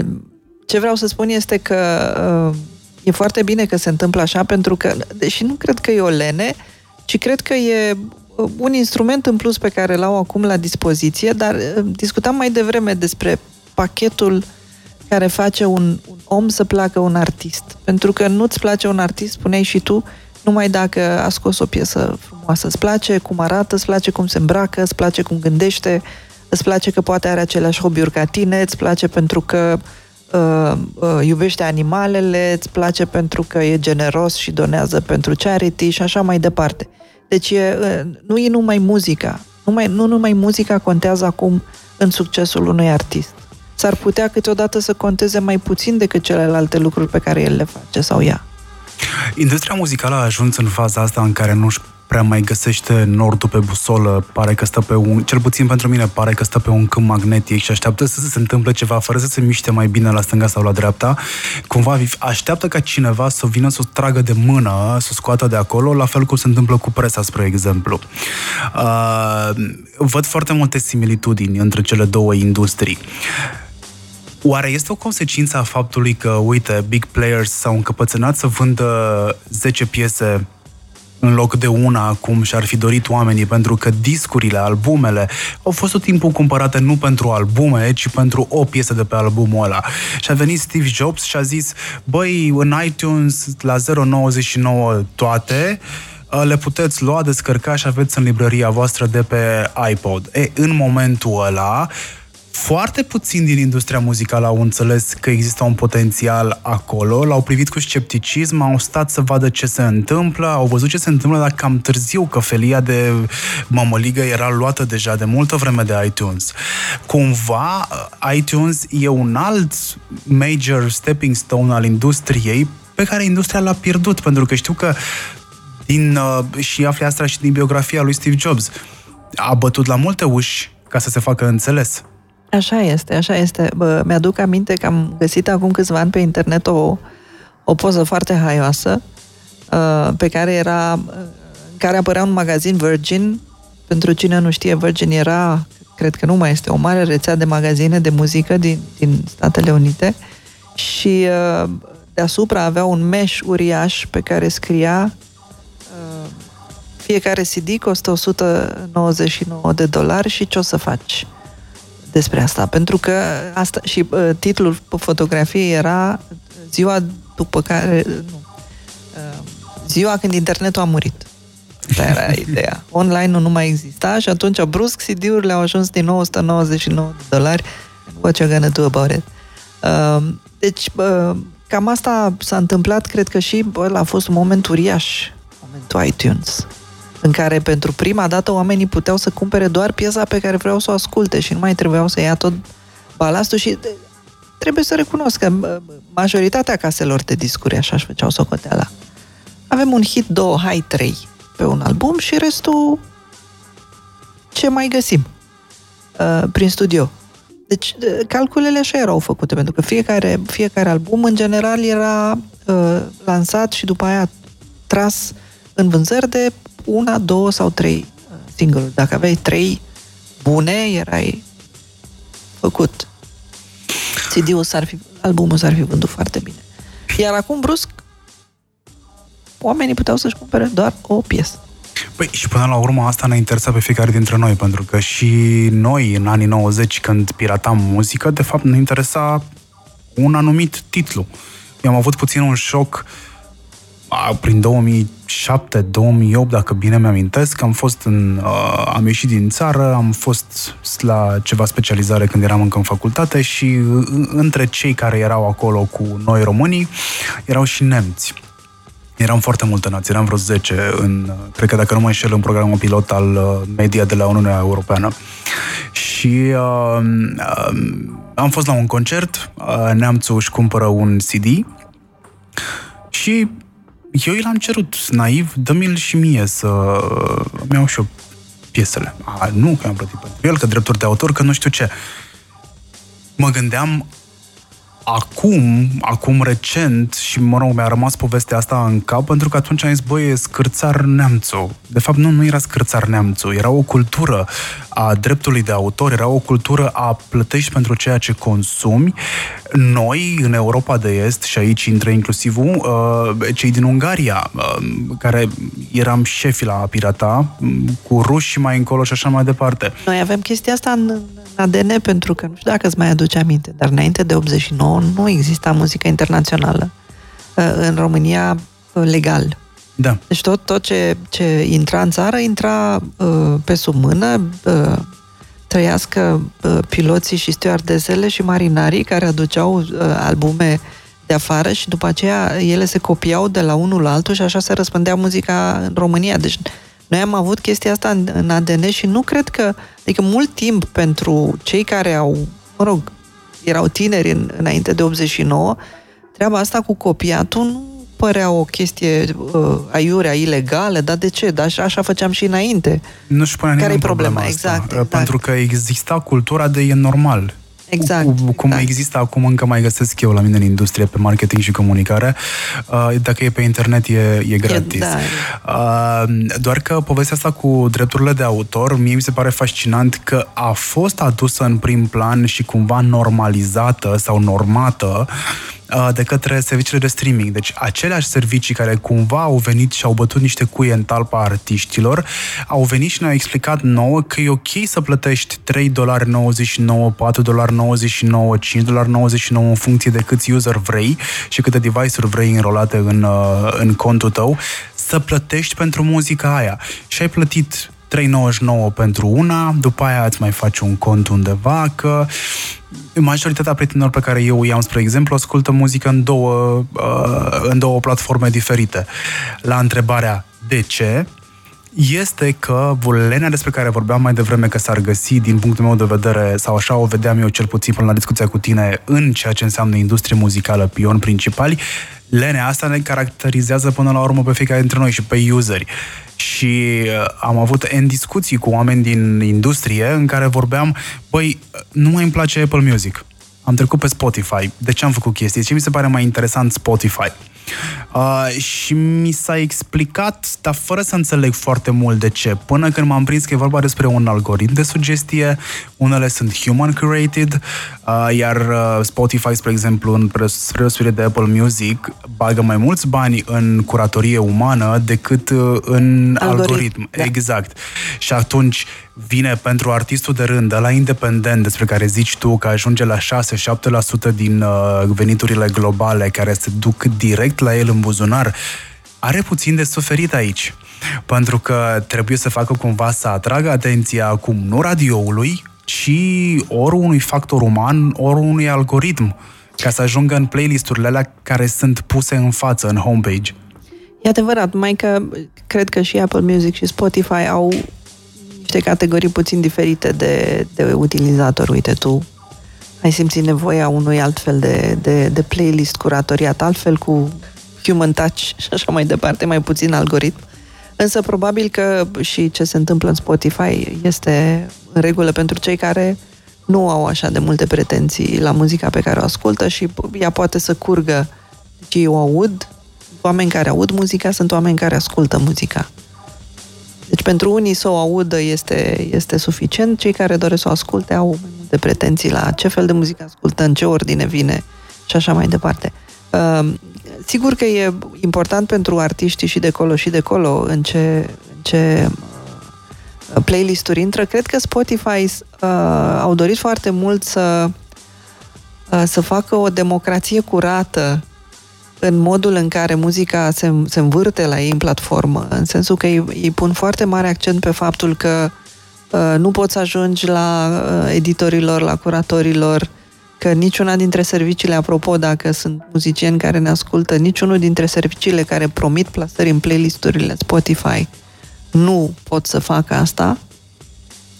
ce vreau să spun este că uh, e foarte bine că se întâmplă așa, pentru că, deși nu cred că e o lene, ci cred că e un instrument în plus pe care l-au acum la dispoziție, dar uh, discutam mai devreme despre pachetul care face un, un om să placă un artist. Pentru că nu-ți place un artist, spuneai și tu, numai dacă a scos o piesă frumoasă. Îți place cum arată, îți place cum se îmbracă, îți place cum gândește, îți place că poate are aceleași hobby-uri ca tine, îți place pentru că uh, uh, iubește animalele, îți place pentru că e generos și donează pentru charity și așa mai departe. Deci e, nu e numai muzica. Numai, nu numai muzica contează acum în succesul unui artist. S-ar putea câteodată să conteze mai puțin decât celelalte lucruri pe care el le face sau ea. Industria muzicală a ajuns în faza asta în care nu-și prea mai găsește nordul pe busolă, pare că stă pe un, cel puțin pentru mine, pare că stă pe un câmp magnetic și așteaptă să se întâmple ceva fără să se miște mai bine la stânga sau la dreapta. Cumva așteaptă ca cineva să vină să o tragă de mână, să o scoată de acolo, la fel cum se întâmplă cu presa, spre exemplu. Uh, văd foarte multe similitudini între cele două industrii. Oare este o consecință a faptului că, uite, big players s-au încăpățânat să vândă 10 piese în loc de una cum și-ar fi dorit oamenii, pentru că discurile, albumele au fost tot timpul cumpărate nu pentru albume, ci pentru o piesă de pe albumul ăla. Și a venit Steve Jobs și a zis, băi, în iTunes la 0,99 toate, le puteți lua, descărca și aveți în librăria voastră de pe iPod. E, în momentul ăla, foarte puțin din industria muzicală au înțeles că există un potențial acolo, l-au privit cu scepticism, au stat să vadă ce se întâmplă, au văzut ce se întâmplă, dar cam târziu, că felia de mămăligă era luată deja de multă vreme de iTunes. Cumva, iTunes e un alt major stepping stone al industriei pe care industria l-a pierdut, pentru că știu că din, uh, și afli asta și din biografia lui Steve Jobs, a bătut la multe uși ca să se facă înțeles. Așa este, așa este. Bă, mi-aduc aminte că am găsit acum câțiva ani pe internet o, o poză foarte haioasă uh, pe care era în care apărea un magazin Virgin. Pentru cine nu știe, Virgin era, cred că nu mai este, o mare rețea de magazine de muzică din, din Statele Unite și uh, deasupra avea un mesh uriaș pe care scria uh, fiecare CD costă 199 de dolari și ce o să faci? Despre asta, pentru că asta și uh, titlul fotografiei era ziua după care nu, uh, ziua când internetul a murit. Asta era ideea. Online nu mai exista și atunci brusc CD-urile au ajuns din 999 de dolari. What you gonna do about it? Uh, deci, uh, cam asta s-a întâmplat, cred că și bă, a fost un moment uriaș, momentul iTunes în care pentru prima dată oamenii puteau să cumpere doar piesa pe care vreau să o asculte și nu mai trebuiau să ia tot balastul și trebuie să recunosc că majoritatea caselor de discuri așa își făceau socoteala. Avem un hit, două, hai, trei pe un album și restul ce mai găsim uh, prin studio. Deci calculele așa erau făcute, pentru că fiecare, fiecare album în general era uh, lansat și după aia tras în vânzări de una, două sau trei uh, single Dacă aveai trei bune, erai făcut. CD-ul s-ar fi, albumul s-ar fi vândut foarte bine. Iar acum, brusc, oamenii puteau să-și cumpere doar o piesă. Păi și până la urmă asta ne interesa pe fiecare dintre noi, pentru că și noi în anii 90 când piratam muzică, de fapt ne interesa un anumit titlu. Eu am avut puțin un șoc uh, prin 2007-2008, dacă bine mi-amintesc, am fost în, uh, am ieșit din țară, am fost la ceva specializare când eram încă în facultate și uh, între cei care erau acolo cu noi românii erau și nemți. Eram foarte multe nații, eram vreo 10 în, cred că dacă nu mă înșel, în programul pilot al uh, media de la Uniunea Europeană. Și uh, uh, am fost la un concert, uh, neamțul își cumpără un CD și eu i l-am cerut naiv, dă-mi-l și mie să mi iau și eu piesele. A, nu că am plătit pentru el, că drepturi de autor, că nu știu ce. Mă gândeam acum, acum recent, și mă rog, mi-a rămas povestea asta în cap, pentru că atunci am zis, băi, e scârțar neamțu. De fapt, nu, nu era scârțar neamțu, era o cultură a dreptului de autor, era o cultură a plătești pentru ceea ce consumi. Noi, în Europa de Est, și aici intră inclusiv uh, cei din Ungaria, uh, care eram șefi la pirata, cu ruși și mai încolo și așa mai departe. Noi avem chestia asta în ADN pentru că, nu știu dacă îți mai aduce aminte, dar înainte de 89 nu exista muzică internațională uh, în România uh, legal. Da. Deci tot, tot ce, ce intra în țară intra uh, pe sub mână, uh, trăiască uh, piloții și stewardesele și marinarii care aduceau uh, albume de afară și după aceea ele se copiau de la unul la altul și așa se răspândea muzica în România. Deci noi am avut chestia asta în, în ADN și nu cred că, adică mult timp pentru cei care au, mă rog, erau tineri în, înainte de 89, treaba asta cu copiatul nu părea o chestie uh, aiurea, ilegală, dar de ce? Dar așa, așa făceam și înainte. Nu-și punea Care e problema? problema? Exact, exact. Pentru că exista cultura de e normal. Exact. Cum exact. există acum, încă mai găsesc eu la mine în industrie, pe marketing și comunicare. Uh, dacă e pe internet, e, e gratis. E, da. Uh, doar că povestea asta cu drepturile de autor, mie mi se pare fascinant că a fost adusă în prim plan și cumva normalizată sau normată Uh, de către serviciile de streaming. Deci aceleași servicii care cumva au venit și au bătut niște cuie în talpa artiștilor, au venit și ne-au explicat nouă că e ok să plătești 3,99 dolari, 4 dolari, 99, 5 dolari 99 în funcție de câți user vrei și câte device-uri vrei înrolate în, uh, în contul tău, să plătești pentru muzica aia. Și ai plătit 3,99 pentru una, după aia îți mai faci un cont undeva, că majoritatea prietenilor pe care eu i-am, spre exemplu, ascultă muzică în două, uh, în două platforme diferite. La întrebarea de ce, este că vulenia despre care vorbeam mai devreme că s-ar găsi din punctul meu de vedere, sau așa o vedeam eu cel puțin până la discuția cu tine, în ceea ce înseamnă industrie muzicală, pion principali, lenea asta ne caracterizează până la urmă pe fiecare dintre noi și pe useri. Și uh, am avut în discuții cu oameni din industrie în care vorbeam, băi, nu mai îmi place Apple Music. Am trecut pe Spotify. De ce am făcut chestii? Ce mi se pare mai interesant Spotify? Uh, și mi s-a explicat, dar fără să înțeleg foarte mult de ce, până când m-am prins că e vorba despre un algoritm de sugestie, unele sunt human created, uh, iar uh, Spotify, spre exemplu, în spre de Apple Music, bagă mai mulți bani în curatorie umană decât uh, în algoritm. algoritm. Da. Exact. Și atunci vine pentru artistul de rând, la independent, despre care zici tu că ajunge la 6-7% din uh, veniturile globale care se duc direct la el în buzunar, are puțin de suferit aici. Pentru că trebuie să facă cumva să atragă atenția acum nu radioului, ci ori unui factor uman, ori unui algoritm, ca să ajungă în playlisturile alea care sunt puse în față, în homepage. E adevărat, mai că cred că și Apple Music și Spotify au niște categorii puțin diferite de, de utilizator. Uite, tu ai simțit nevoia unui altfel de, de, de playlist curatoriat, altfel cu human touch și așa mai departe, mai puțin algoritm. Însă probabil că și ce se întâmplă în Spotify este în regulă pentru cei care nu au așa de multe pretenții la muzica pe care o ascultă și ea poate să curgă. Deci eu aud, oameni care aud muzica sunt oameni care ascultă muzica. Deci pentru unii să o audă este, este suficient, cei care doresc să o asculte au mai multe pretenții la ce fel de muzică ascultă, în ce ordine vine și așa mai departe. Uh, sigur că e important pentru artiștii și de colo și de colo în ce, în ce uh, playlist-uri intră. Cred că Spotify uh, au dorit foarte mult să, uh, să facă o democrație curată în modul în care muzica se, se învârte la ei în platformă, în sensul că ei, ei pun foarte mare accent pe faptul că uh, nu poți să ajungi la uh, editorilor, la curatorilor, că niciuna dintre serviciile, apropo, dacă sunt muzicieni care ne ascultă, niciunul dintre serviciile care promit plasări în playlisturile Spotify nu pot să facă asta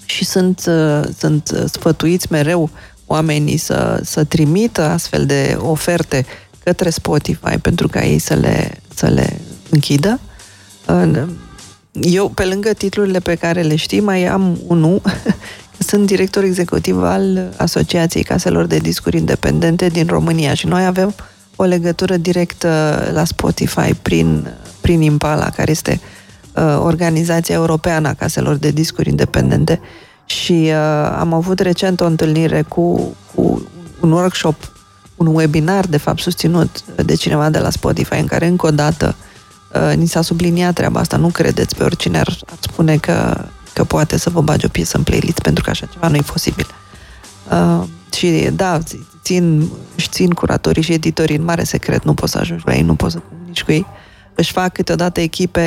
și sunt, uh, sunt sfătuiți mereu oamenii să, să trimită astfel de oferte către Spotify pentru ca ei să le, să le închidă. Eu, pe lângă titlurile pe care le știi, mai am unul. Sunt director executiv al Asociației Caselor de Discuri Independente din România și noi avem o legătură directă la Spotify prin, prin Impala, care este uh, organizația europeană a caselor de discuri independente și uh, am avut recent o întâlnire cu, cu un workshop un webinar, de fapt, susținut de cineva de la Spotify, în care, încă o dată, uh, ni s-a subliniat treaba asta. Nu credeți pe oricine ar, ar spune că, că poate să vă bagi o piesă în playlist, pentru că așa ceva nu e posibil. Uh, și, da, țin, își țin curatorii și editorii în mare secret, nu poți să ajungi la ei, nu poți să nici cu ei. Își fac câteodată echipe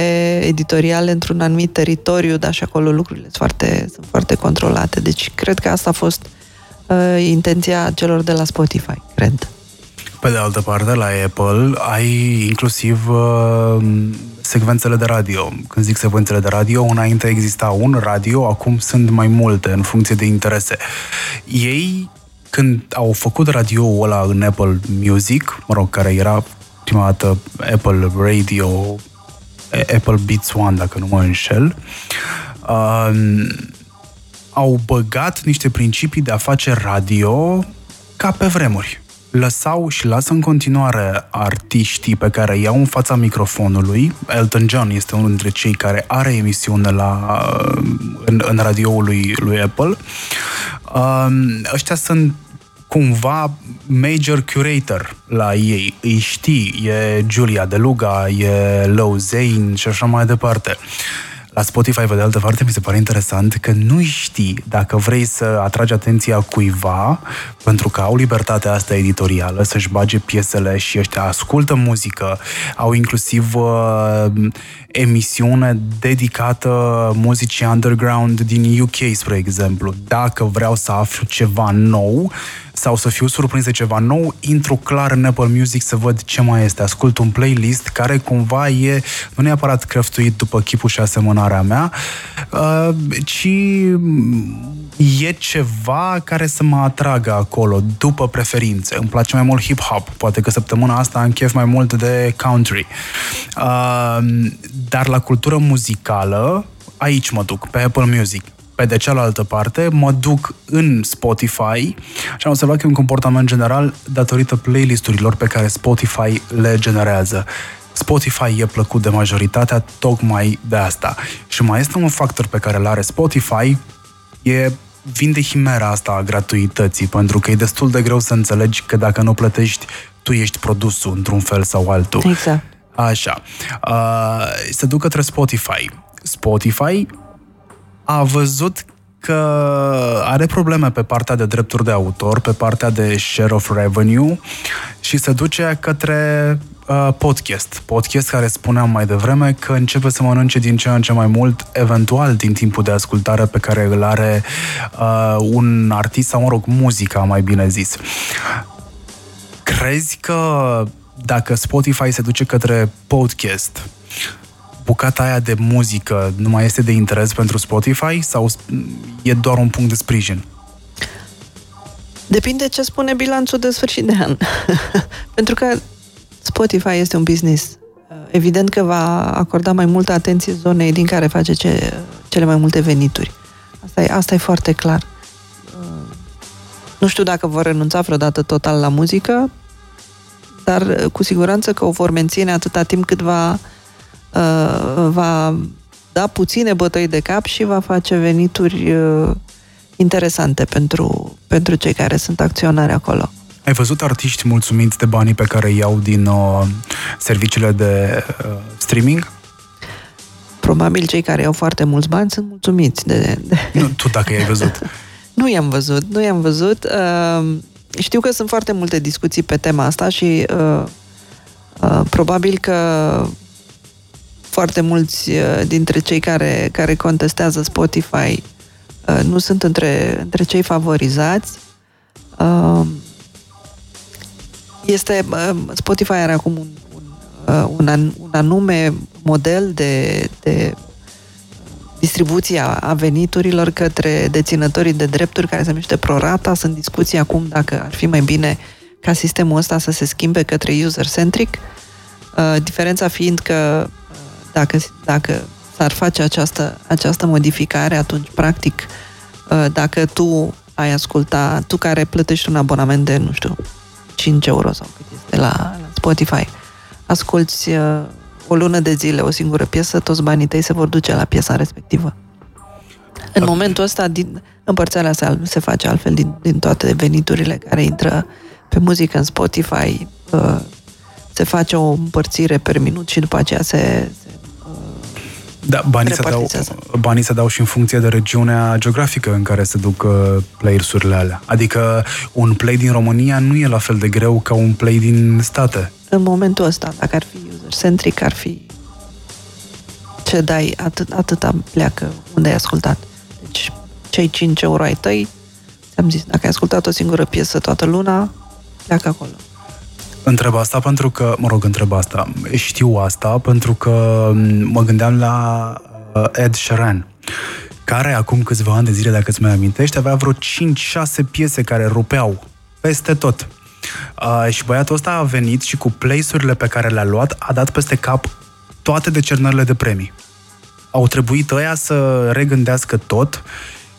editoriale într-un anumit teritoriu, dar și acolo lucrurile sunt foarte, sunt foarte controlate. Deci, cred că asta a fost uh, uh, intenția celor de la Spotify, cred. Pe de altă parte, la Apple ai inclusiv uh, secvențele de radio. Când zic secvențele de radio, înainte exista un radio, acum sunt mai multe în funcție de interese. Ei, când au făcut radioul ăla în Apple Music, mă rog, care era prima dată Apple Radio, Apple Beats One, dacă nu mă înșel, uh, au băgat niște principii de a face radio ca pe vremuri. Lăsau și lasă în continuare artiștii pe care iau în fața microfonului. Elton John este unul dintre cei care are emisiune la, în, în radioul lui, lui Apple. Um, ăștia sunt cumva major curator la ei. Îi știi, e Julia De Luga, e Low Zane și așa mai departe. La Spotify, pe de altă parte, mi se pare interesant că nu știi dacă vrei să atragi atenția cuiva, pentru că au libertatea asta editorială să-și bage piesele și ăștia ascultă muzică, au inclusiv uh, emisiune dedicată muzicii underground din UK, spre exemplu. Dacă vreau să aflu ceva nou, sau să fiu surprins de ceva nou, intru clar în Apple Music să văd ce mai este. Ascult un playlist care cumva e nu neapărat crăftuit după chipul și asemănarea mea, uh, ci e ceva care să mă atragă acolo, după preferințe. Îmi place mai mult hip-hop, poate că săptămâna asta am chef mai mult de country. Uh, dar la cultură muzicală, aici mă duc, pe Apple Music pe de cealaltă parte, mă duc în Spotify și am observat că e un comportament general datorită playlisturilor pe care Spotify le generează. Spotify e plăcut de majoritatea tocmai de asta. Și mai este un factor pe care îl are Spotify, e vinde himera asta a gratuității, pentru că e destul de greu să înțelegi că dacă nu plătești, tu ești produsul într-un fel sau altul. Exact. Așa. Uh, se duc către Spotify. Spotify a văzut că are probleme pe partea de drepturi de autor, pe partea de share of revenue și se duce către uh, podcast. Podcast care spuneam mai devreme că începe să mănânce din ce în ce mai mult, eventual din timpul de ascultare pe care îl are uh, un artist sau, mă rog, muzica, mai bine zis. Crezi că dacă Spotify se duce către podcast, bucata aia de muzică nu mai este de interes pentru Spotify sau e doar un punct de sprijin? Depinde ce spune bilanțul de sfârșit de an. pentru că Spotify este un business. Evident că va acorda mai multă atenție zonei din care face ce, cele mai multe venituri. Asta e, asta e foarte clar. Nu știu dacă vor renunța vreodată total la muzică, dar cu siguranță că o vor menține atâta timp cât va Uh, va da puține bătăi de cap și va face venituri uh, interesante pentru, pentru cei care sunt acționari acolo. Ai văzut artiști mulțumiți de banii pe care îi iau din uh, serviciile de uh, streaming? Probabil cei care au foarte mulți bani sunt mulțumiți de... de... Nu, tu dacă i-ai văzut. nu i-am văzut, nu i-am văzut. Uh, știu că sunt foarte multe discuții pe tema asta și uh, uh, probabil că foarte mulți uh, dintre cei care, care contestează Spotify uh, nu sunt între, între cei favorizați. Uh, este, Spotify are acum un, un, un anume model de, de distribuție a veniturilor către deținătorii de drepturi care se numește prorata. Sunt discuții acum dacă ar fi mai bine ca sistemul ăsta să se schimbe către user-centric. Diferența fiind că dacă, dacă s-ar face această, această modificare, atunci, practic, uh, dacă tu ai asculta, tu care plătești un abonament de, nu știu, 5 euro sau cât este la, la Spotify, asculti uh, o lună de zile o singură piesă, toți banii tăi se vor duce la piesa respectivă. În okay. momentul ăsta, din, împărțarea se, se face altfel din, din toate veniturile care intră pe muzică în Spotify, uh, se face o împărțire per minut și după aceea se, da, banii se, dau, banii se dau și în funcție de regiunea geografică în care se duc uh, playersurile alea. Adică un play din România nu e la fel de greu ca un play din state. În momentul ăsta, dacă ar fi user-centric, ar fi ce dai, atât, atâta pleacă unde ai ascultat. Deci, cei 5 euro ai tăi, ți-am zis, dacă ai ascultat o singură piesă toată luna, pleacă acolo. Întreb asta pentru că, mă rog, întreb asta, știu asta pentru că mă gândeam la uh, Ed Sheeran, care acum câțiva ani de zile, dacă îți mai amintești, avea vreo 5-6 piese care rupeau peste tot. Uh, și băiatul ăsta a venit și cu place-urile pe care le-a luat, a dat peste cap toate decernările de premii. Au trebuit ăia să regândească tot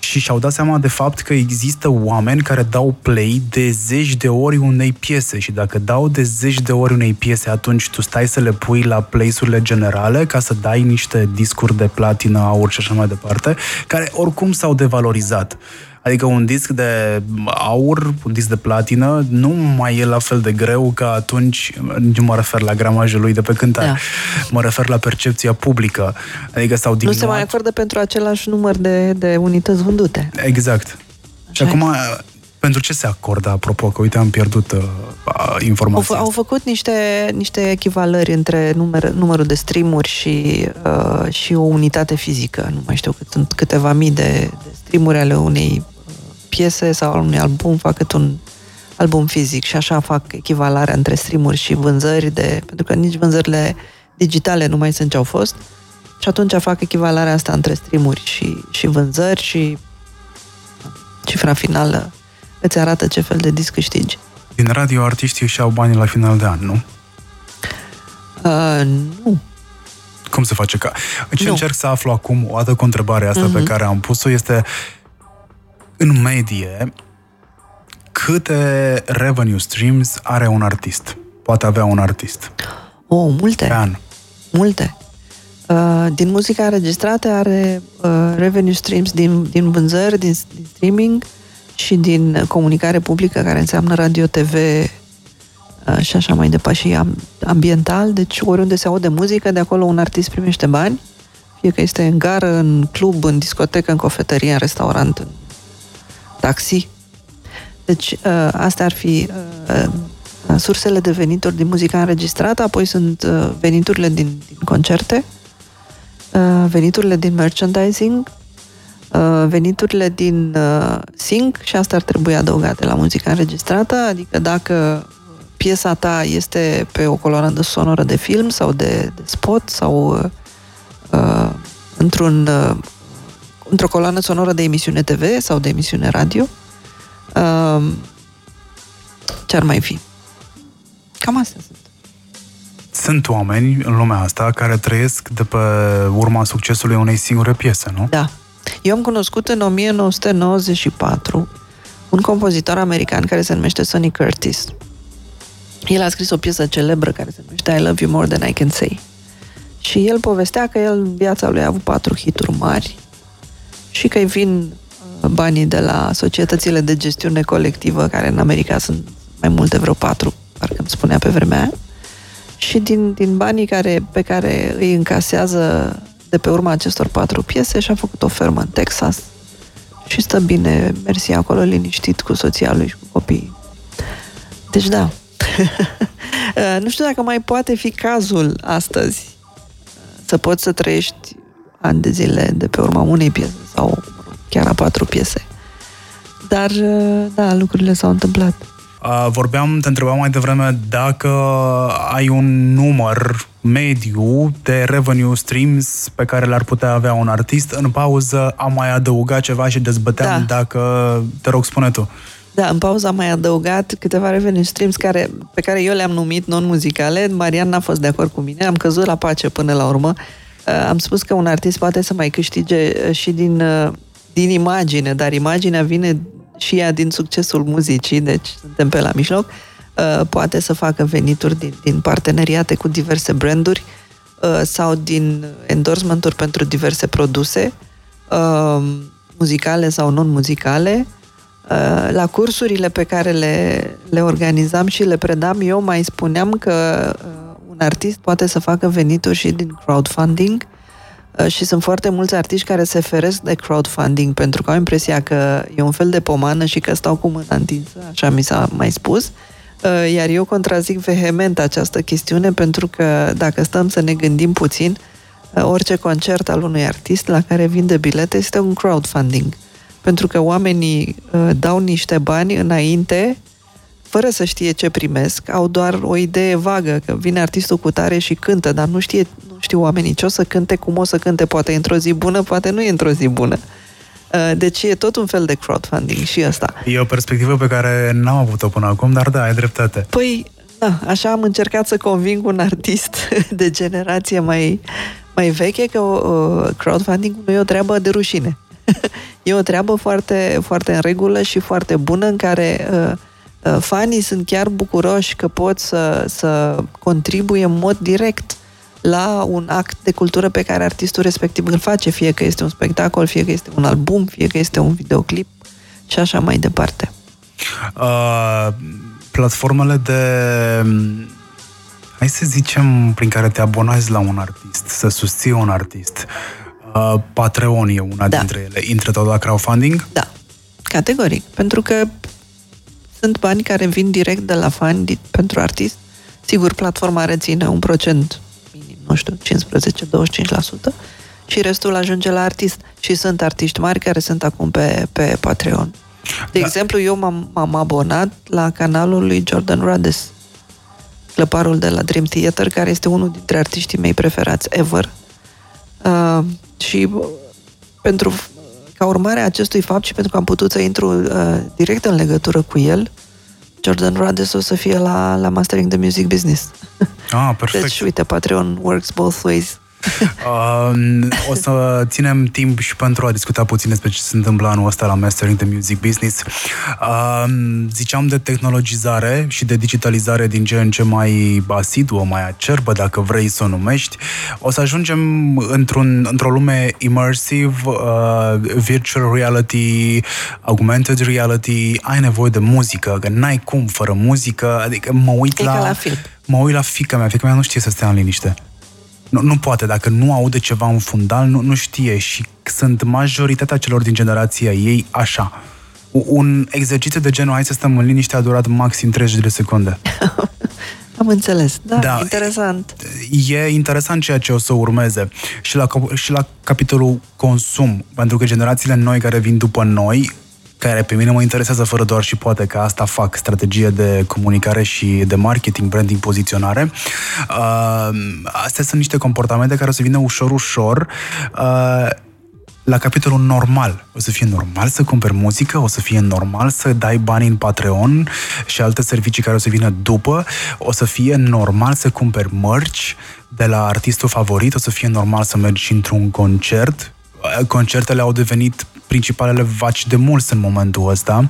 și și-au dat seama de fapt că există oameni care dau play de zeci de ori unei piese și dacă dau de zeci de ori unei piese, atunci tu stai să le pui la place-urile generale ca să dai niște discuri de platină, aur și așa mai departe, care oricum s-au devalorizat. Adică un disc de aur, un disc de platină, nu mai e la fel de greu ca atunci, nu mă refer la gramajul lui de pe cântare, da. mă refer la percepția publică. Adică s-au diminuat... Nu se mai acordă pentru același număr de, de unități vândute. Exact. Așa și acum, pentru ce se acordă, apropo, că uite, am pierdut uh, informația au, f- au făcut niște, niște echivalări între număr, numărul de streamuri și, uh, și o unitate fizică. Nu mai știu cât sunt câteva mii de, de streamuri ale unei piese sau al unui album, fac cât un album fizic și așa fac echivalarea între streamuri și vânzări de, pentru că nici vânzările digitale nu mai sunt ce au fost și atunci fac echivalarea asta între streamuri și, și vânzări și cifra finală îți arată ce fel de disc câștigi. Din radio, artiștii își au banii la final de an, nu? Uh, nu. Cum se face ca... Ce nu. încerc să aflu acum, o dată cu întrebarea asta uh-huh. pe mhm. care am pus-o, este în medie, câte revenue streams are un artist? Poate avea un artist. O, oh, multe. Pe an. Multe. Uh, din muzica înregistrată are uh, revenue streams din, din vânzări, din, din streaming, și din comunicare publică, care înseamnă radio, TV uh, și așa mai departe, și ambiental, deci oriunde se aude muzică, de acolo un artist primește bani, fie că este în gară, în club, în discotecă, în cofetărie, în restaurant, în taxi. Deci uh, astea ar fi uh, sursele de venituri din muzica înregistrată, apoi sunt veniturile din, din concerte, veniturile din merchandising, Uh, veniturile din uh, sync și asta ar trebui adăugate la muzica înregistrată, adică dacă piesa ta este pe o coloană sonoră de film sau de, de spot sau uh, într-un, uh, într-o coloană sonoră de emisiune TV sau de emisiune radio, uh, ce ar mai fi? Cam astea sunt. Sunt oameni în lumea asta care trăiesc de pe urma succesului unei singure piese, nu? Da, eu am cunoscut în 1994 un compozitor american care se numește Sonny Curtis. El a scris o piesă celebră care se numește I Love You More Than I Can Say. Și el povestea că el în viața lui a avut patru hituri mari și că îi vin uh, banii de la societățile de gestiune colectivă, care în America sunt mai multe, vreo patru, parcă îmi spunea pe vremea aia. Și din, din banii care, pe care îi încasează de pe urma acestor patru piese și a făcut o fermă în Texas și stă bine, mersi acolo liniștit cu soția lui și cu copiii. Deci da, nu știu dacă mai poate fi cazul astăzi să poți să trăiești ani de zile de pe urma unei piese sau chiar a patru piese. Dar, da, lucrurile s-au întâmplat. Vorbeam, te întrebam mai devreme dacă ai un număr mediu de revenue streams pe care le-ar putea avea un artist. În pauză am mai adăugat ceva și dezbăteam da. dacă... Te rog, spune tu. Da, în pauză am mai adăugat câteva revenue streams care, pe care eu le-am numit non-muzicale. Marian n-a fost de acord cu mine, am căzut la pace până la urmă. Uh, am spus că un artist poate să mai câștige uh, și din, uh, din imagine, dar imaginea vine și ea din succesul muzicii, deci suntem pe la mijloc. Uh, poate să facă venituri din, din parteneriate cu diverse branduri uh, sau din endorsement-uri pentru diverse produse, uh, muzicale sau non-muzicale. La cursurile pe care le, le organizam și le predam, eu mai spuneam că un artist poate să facă venituri și din crowdfunding și sunt foarte mulți artiști care se feresc de crowdfunding pentru că au impresia că e un fel de pomană și că stau cu mâna întinsă, așa mi s-a mai spus. Uh, Uh, iar eu contrazic vehement această chestiune pentru că dacă stăm să ne gândim puțin, uh, orice concert al unui artist la care vinde bilete este un crowdfunding. Pentru că oamenii uh, dau niște bani înainte, fără să știe ce primesc, au doar o idee vagă că vine artistul cu tare și cântă, dar nu, știe, nu știu oamenii ce o să cânte, cum o să cânte, poate într-o zi bună, poate nu e într-o zi bună. Uh, deci e tot un fel de crowdfunding și asta. E o perspectivă pe care n-am avut-o până acum, dar da, ai dreptate. Păi, da, așa am încercat să conving un artist de generație mai, mai veche că uh, crowdfunding nu e o treabă de rușine. e o treabă foarte, foarte în regulă și foarte bună în care uh, uh, fanii sunt chiar bucuroși că pot să, să contribuie în mod direct la un act de cultură pe care artistul respectiv îl face, fie că este un spectacol, fie că este un album, fie că este un videoclip, și așa mai departe. Uh, platformele de hai să zicem, prin care te abonezi la un artist, să susții un artist. Uh, Patreon e una Da. dintre ele. Intră tot la crowdfunding? Da, categoric. Pentru că sunt bani care vin direct de la fani di- pentru artist. Sigur, platforma reține un procent minim, nu știu, 15-25% și restul ajunge la artist. Și sunt artiști mari care sunt acum pe, pe Patreon. De Da. exemplu, eu m-am, m-am abonat la canalul lui Jordan Rades, clăparul de la Dream Theater, care este unul dintre artiștii mei preferați ever. Uh, și uh, pentru ca urmare a acestui fapt și pentru că am putut să intru uh, direct în legătură cu el, Jordan Rades o să fie la, la Mastering the Music Business. Ah, perfect. Deci, uite, Patreon works both ways. Uh, o să ținem timp și pentru a discuta puțin despre ce se întâmplă anul ăsta la Mastering the Music Business. Uh, ziceam de tehnologizare și de digitalizare din ce în ce mai asiduă, mai acerbă, dacă vrei să o numești. O să ajungem într-un, într-o lume immersive, uh, virtual reality, augmented reality, ai nevoie de muzică, că n-ai cum fără muzică, adică mă uit E la... ca la film. Mă uit la fica mea, fica mea nu știe să stea în liniște. Nu, nu poate, dacă nu aude ceva în fundal, nu, nu știe și sunt majoritatea celor din generația ei așa. U- Un exercițiu de genul, hai să stăm în liniște, a durat maxim 30 de secunde. Am înțeles. Da, Da. interesant. E interesant ceea ce o să urmeze și la, cap- și la capitolul consum, pentru că generațiile noi care vin după noi, care pe mine mă interesează fără doar și poate că asta fac, strategie de comunicare și de marketing, branding, poziționare. Uh, astea sunt niște comportamente care o să vină ușor, ușor. Uh, la capitolul normal. O să fie normal să cumperi muzică, o să fie normal să dai bani în Patreon și alte servicii care o să vină după, o să fie normal să cumperi mărci de la artistul favorit, o să fie normal să mergi într-un concert. Concertele au devenit principalele vaci de mulți în momentul ăsta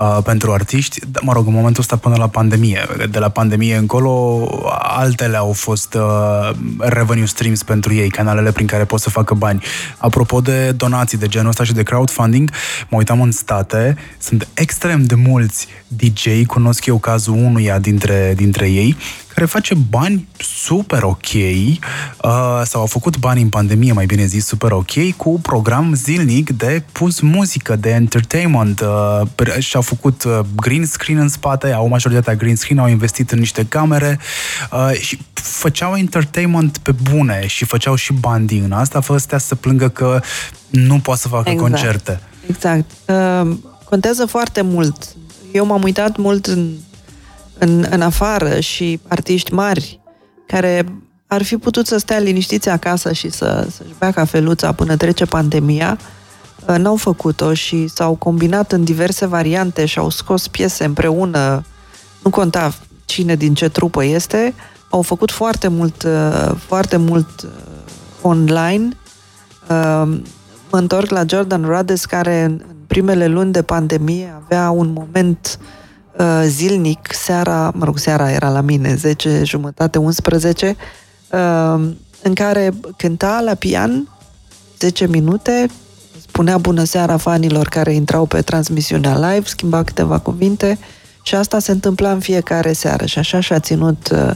uh, pentru artiști, d- mă rog, în momentul ăsta până la pandemie. De la pandemie încolo, altele au fost uh, revenue streams pentru ei, canalele prin care pot să facă bani. Apropo de donații de genul ăsta și de crowdfunding, mă uitam în state, sunt extrem de mulți DJ, cunosc eu cazul unuia dintre, dintre ei, care face bani super ok uh, sau au făcut bani în pandemie, mai bine zis, super ok, cu program zilnic de pus muzică, de entertainment uh, per- și au făcut uh, green screen în spate, au majoritatea green screen, au investit în niște camere uh, și făceau entertainment pe bune și făceau și bani din asta, fără să stea să plângă că nu poate să facă Exact. concerte. Exact. Uh, contează foarte mult. Eu m-am uitat mult în, în, în afară și artiști mari care ar fi putut să stea liniștiți acasă și să, să-și bea cafeluța până trece pandemia, uh, n-au făcut-o și s-au combinat în diverse variante și au scos piese împreună, nu conta cine din ce trupă este, au făcut foarte mult, uh, foarte mult uh, online. Uh, Mă întorc la Jordan Rades, care în în primele luni de pandemie avea un moment uh, zilnic, seara, mă rog, seara era la mine, 10, jumătate, 11, uh, în care cânta la pian 10 minute, spunea bună seara fanilor care intrau pe transmisiunea live, schimba câteva cuvinte și asta se întâmpla în fiecare seară și așa și-a ținut uh,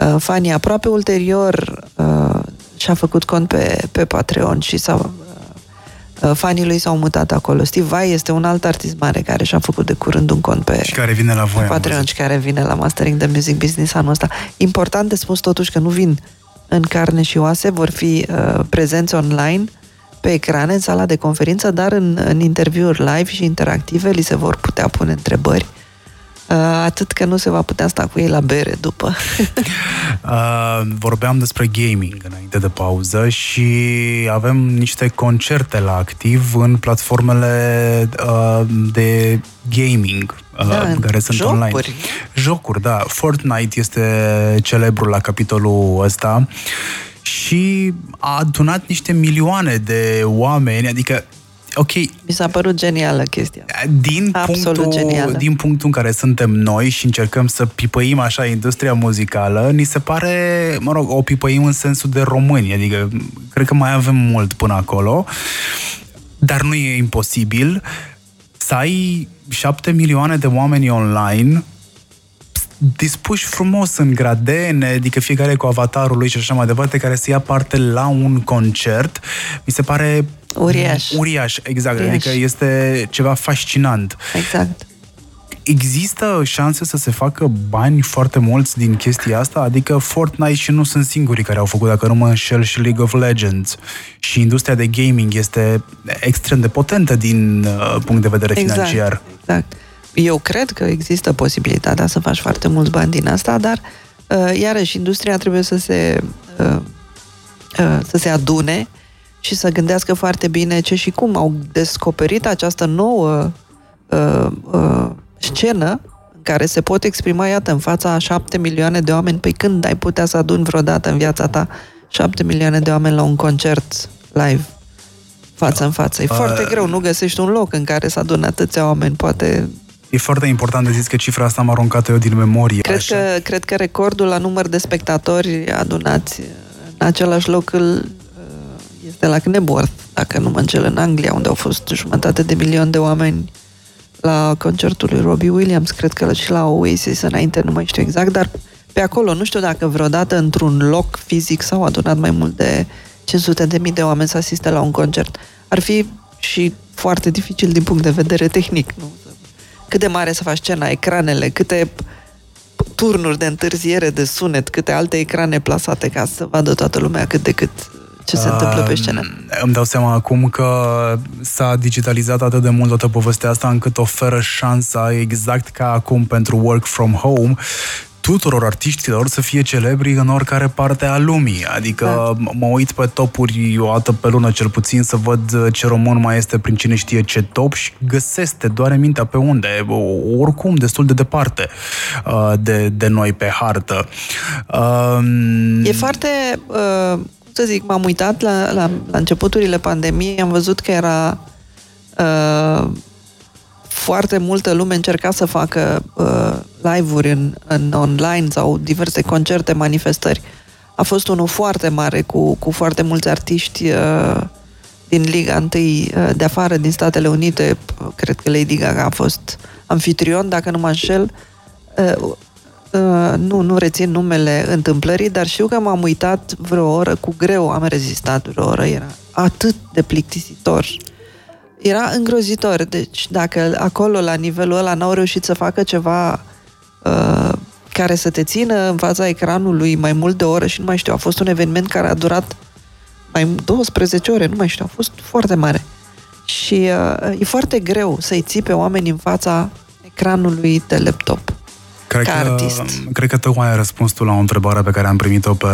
uh, fanii aproape ulterior uh, și-a făcut cont pe, pe Patreon și s-a uh, fanii lui s-au mutat acolo. Steve Vai este un alt artist mare care și-a făcut de curând un cont pe, Și care vine la voi. am Patreon văzut. și care vine la Mastering the Music Business anul ăsta. Important de spus totuși că nu vin în carne și oase, vor fi uh, prezenți online pe ecrane, în sala de conferință, dar în, în interviuri live și interactive li se vor putea pune întrebări. Uh, atât că nu se va putea sta cu ei la bere după. Uh, vorbeam despre gaming înainte de pauză și avem niște concerte la activ în platformele uh, de gaming uh, Da, care sunt jocuri. online. Jocuri, da. Fortnite este celebru la capitolul ăsta și a adunat niște milioane de oameni, adică ok, Mi s-a părut genială chestia. din Absolut punctul, genială. din punctul în care suntem noi și încercăm să pipăim așa industria muzicală, ni se pare, mă rog, o pipăim în sensul de români, adică cred că mai avem mult până acolo, dar nu e imposibil să ai șapte milioane de oameni online dispuși frumos în gradene, adică fiecare cu avatarul lui și așa mai departe, care să ia parte la un concert, mi se pare Uriaș. Uriaș, exact. Uriaș. Adică este ceva fascinant. Exact. Există șanse să se facă bani foarte mulți din chestia asta? Adică Fortnite și nu sunt singurii care au făcut, dacă nu mă înșel, și League of Legends. Și industria de gaming este extrem de potentă din uh, punct de vedere Exact. financiar. Exact. Eu cred că există posibilitatea să faci foarte mulți bani din asta, dar uh, iarăși industria trebuie să se uh, uh, să se adune și să gândească foarte bine ce și cum au descoperit această nouă uh, uh, scenă în care se pot exprima, iată, în fața a șapte milioane de oameni. Păi când ai putea să aduni vreodată în viața ta șapte milioane de oameni la un concert live? Față în față. E foarte greu, nu găsești un loc în care să adune atâția oameni. Poate E foarte important de zis că cifra asta am aruncat eu din memorie. Cred așa. că, cred că recordul la număr de spectatori adunați în același loc îl, este la Knebworth, dacă nu mă înșel, în Anglia, unde au fost jumătate de milion de oameni la concertul lui Robbie Williams, cred că și la Oasis înainte, nu mai știu exact, dar pe acolo, nu știu dacă vreodată într-un loc fizic s-au adunat mai mult de 500 de mii de oameni să asiste la un concert. Ar fi și foarte dificil din punct de vedere tehnic, nu? Cât de mare să faci scena, ecranele, câte turnuri de întârziere de sunet, câte alte ecrane plasate ca să vadă toată lumea cât de cât ce se întâmplă pe scenă. Uh, Îmi dau seama acum că s-a digitalizat atât de mult toată povestea asta încât oferă șansa exact ca acum pentru work from home tuturor artiștilor să fie celebri în oricare parte a lumii. Adică da. mă uit pe topuri o dată pe lună cel puțin să văd ce român mai este prin cine știe ce top și găsesc, te doare mintea pe unde. Oricum, destul de departe uh, de, de noi pe hartă. E foarte... Uh, să zic, m-am uitat la, la, la începuturile pandemiei, am văzut că era uh, foarte multă lume încerca să facă uh, live-uri în, în online sau diverse concerte, manifestări. A fost unul foarte mare cu, cu foarte mulți artiști uh, din Liga 1 uh, de afară, din Statele Unite. Cred că Lady Gaga a fost anfitrion, dacă nu mă înșel. Uh, Uh, nu, nu rețin numele întâmplării, dar știu că m-am uitat vreo oră, cu greu am rezistat vreo oră, era atât de plictisitor. Era îngrozitor, deci dacă acolo, la nivelul ăla, n-au reușit să facă ceva uh, care să te țină în fața ecranului mai mult de o oră și nu mai știu, a fost un eveniment care a durat mai 12 ore, nu mai știu, a fost foarte mare. Și uh, e foarte greu să-i ții pe oameni în fața ecranului de laptop cred ca că, artist. Cred că tocmai ai răspuns tu la o întrebare pe care am primit-o pe,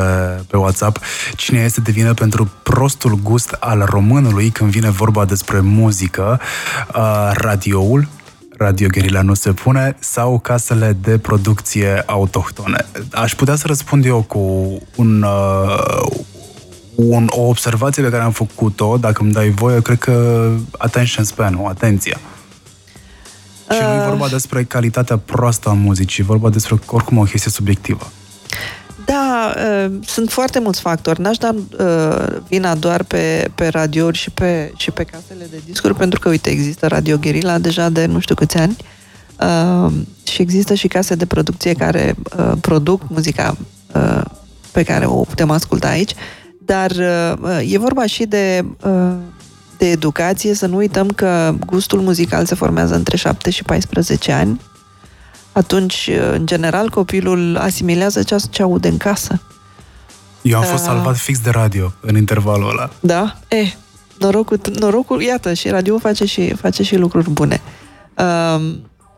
pe WhatsApp. Cine este de vină pentru prostul gust al românului când vine vorba despre muzică? Uh, radioul, Radio Guerilla nu se pune, sau casele de producție autohtone. Aș putea să răspund eu cu un, uh, un, o observație pe care am făcut-o, dacă îmi dai voie, cred că attention span, o atenție. Și nu e vorba despre calitatea proastă a muzicii, e vorba despre oricum o chestie subiectivă. Da, uh, sunt foarte mulți factori. N-aș da uh, vina doar pe, pe radiouri și pe, și pe casele de discuri, pentru că, uite, există Radio Guerilla deja de nu știu câți ani uh, și există și case de producție care uh, produc muzica uh, pe care o putem asculta aici, dar uh, e vorba și de... Uh, de educație, să nu uităm că gustul muzical se formează între 7 și 14 ani. Atunci, în general, copilul asimilează ce, ce aude în casă. Eu am fost uh, salvat fix de radio în intervalul ăla. Da? Eh, norocul, norocul iată, și radio face și, face și lucruri bune. Uh,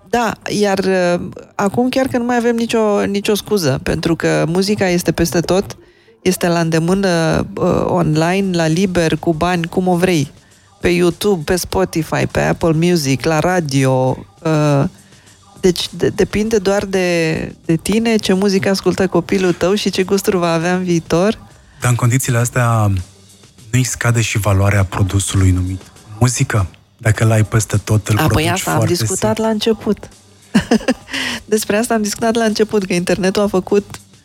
da, iar uh, acum chiar că nu mai avem nicio, nicio scuză, pentru că muzica este peste tot, este la îndemână uh, online, la liber, cu bani, cum o vrei pe YouTube, pe Spotify, pe Apple Music, la radio. Uh, deci de, depinde doar de, de tine, ce muzică ascultă copilul tău și ce gusturi va avea în viitor. Dar în condițiile astea nu-i scade și valoarea produsului numit muzică. Dacă l-ai peste tot, îl A, produci păi asta am foarte discutat simplu. la început. Despre asta am discutat la început, că internetul a făcut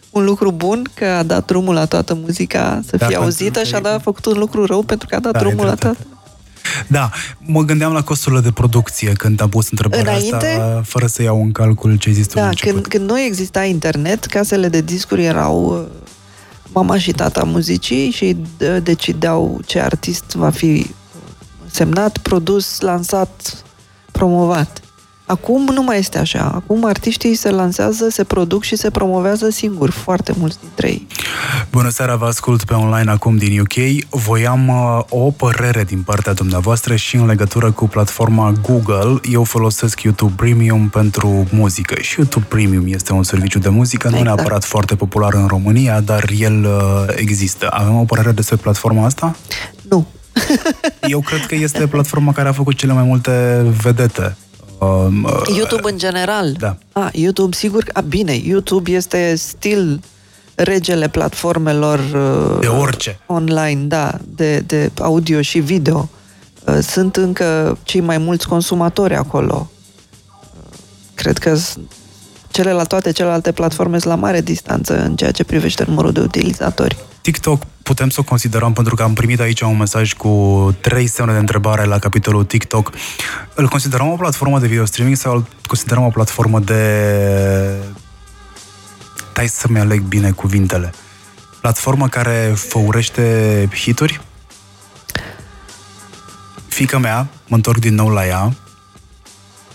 un lucru bun, că a dat drumul la toată muzica să Da, fie pentru auzită că și a e- dat, a făcut un lucru rău pentru că a dat Da, ai drumul la dreptate. toată. Da, mă gândeam la costurile de producție când am pus întrebarea Înainte? asta, fără să iau în calcul ce ai zis tu Da, la început. când, când nu exista internet, casele de discuri erau uh, mama și tata muzicii și uh, decideau ce artist va fi uh, semnat, produs, lansat, promovat. Acum nu mai este așa. Acum artiștii se lansează, se produc și se promovează singuri, foarte mulți dintre ei. Bună seara, vă ascult pe online acum din UK. Voiam uh, o părere din partea dumneavoastră și în legătură cu platforma Google. Eu folosesc YouTube Premium pentru muzică și YouTube Premium este un serviciu de muzică, nu Exact. neapărat foarte popular în România, dar el uh, există. Avem o părere despre platforma asta? Nu. Eu cred că este platforma care a făcut cele mai multe vedete. Um, uh, YouTube în general. Da. A, YouTube, sigur. A, bine, YouTube este stil regele platformelor uh, De orice. online, da, de, de audio și video. Uh, Sunt încă cei mai mulți consumatori acolo. Uh, Cred că s- celelalte, toate celelalte platforme sunt la mare distanță în ceea ce privește numărul de utilizatori. TikTok putem să o considerăm, pentru că am primit aici un mesaj cu trei semne de întrebare la capitolul TikTok. Îl considerăm o platformă de video streaming sau îl considerăm o platformă de... Dai să-mi aleg bine cuvintele. Platformă care făurește hituri? Fica mea, mă întorc din nou la ea,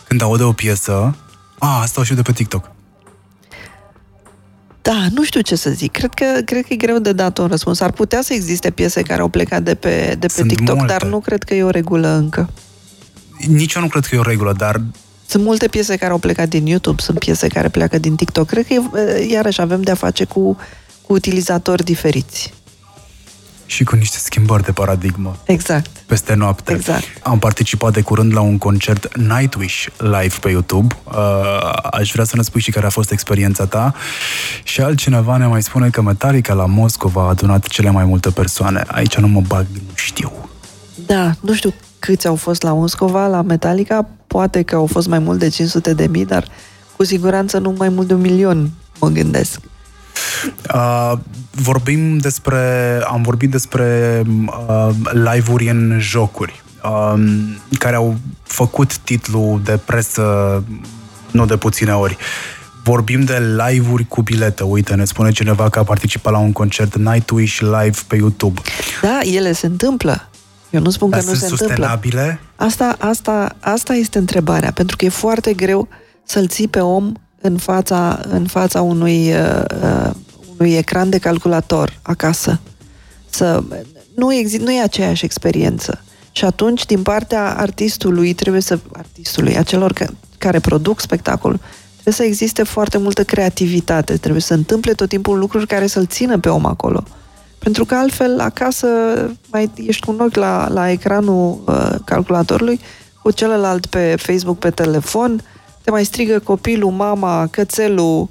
când aude o piesă, a, asta o știu de pe TikTok. Da, nu știu ce să zic. Cred că, cred că e greu de dat un răspuns. Ar putea să existe piese care au plecat de pe, de pe Sunt TikTok, multe. dar nu cred că e o regulă încă. Nici eu nu cred că e o regulă, dar Sunt multe piese care au plecat din YouTube, sunt piese care pleacă din TikTok. Cred că, e, iarăși, avem de-a face cu, cu utilizatori diferiți. Și cu niște schimbări de paradigmă. Exact. peste noapte. Exact. Am participat de curând la un concert Nightwish live pe YouTube. Uh, aș vrea să ne spui și care a fost experiența ta. Și altcineva ne mai spune că Metallica la Moscova a adunat cele mai multe persoane. Aici nu mă bag, nu știu. Da, nu știu câți au fost la Moscova, la Metallica, poate că au fost mai mult de 500 de mii, dar cu siguranță nu mai mult de un milion, mă gândesc. Uh, vorbim despre, am vorbit despre uh, live-uri în jocuri, uh, care au făcut titlul de presă nu de puține ori. Vorbim de live-uri cu biletă. Uite, ne spune cineva că a participat la un concert Nightwish live pe YouTube. Da, ele se întâmplă. Eu nu spun Dar că nu sunt se întâmplă. sustenabile? Asta, asta, asta este întrebarea, pentru că e foarte greu să-l ții pe om în fața, în fața unui, uh, uh, unui ecran de calculator acasă. Să, nu, exi, nu e aceeași experiență. Și atunci, din partea artistului, trebuie să, artistului, a celor ca, care produc spectacolul, trebuie să existe foarte multă creativitate, trebuie să se întâmple tot timpul lucruri care să-l țină pe om acolo. Pentru că altfel, acasă, mai ești cu un ochi la, la ecranul uh, calculatorului, cu celălalt pe Facebook, pe telefon, te mai strigă copilul, mama, cățelul, uh,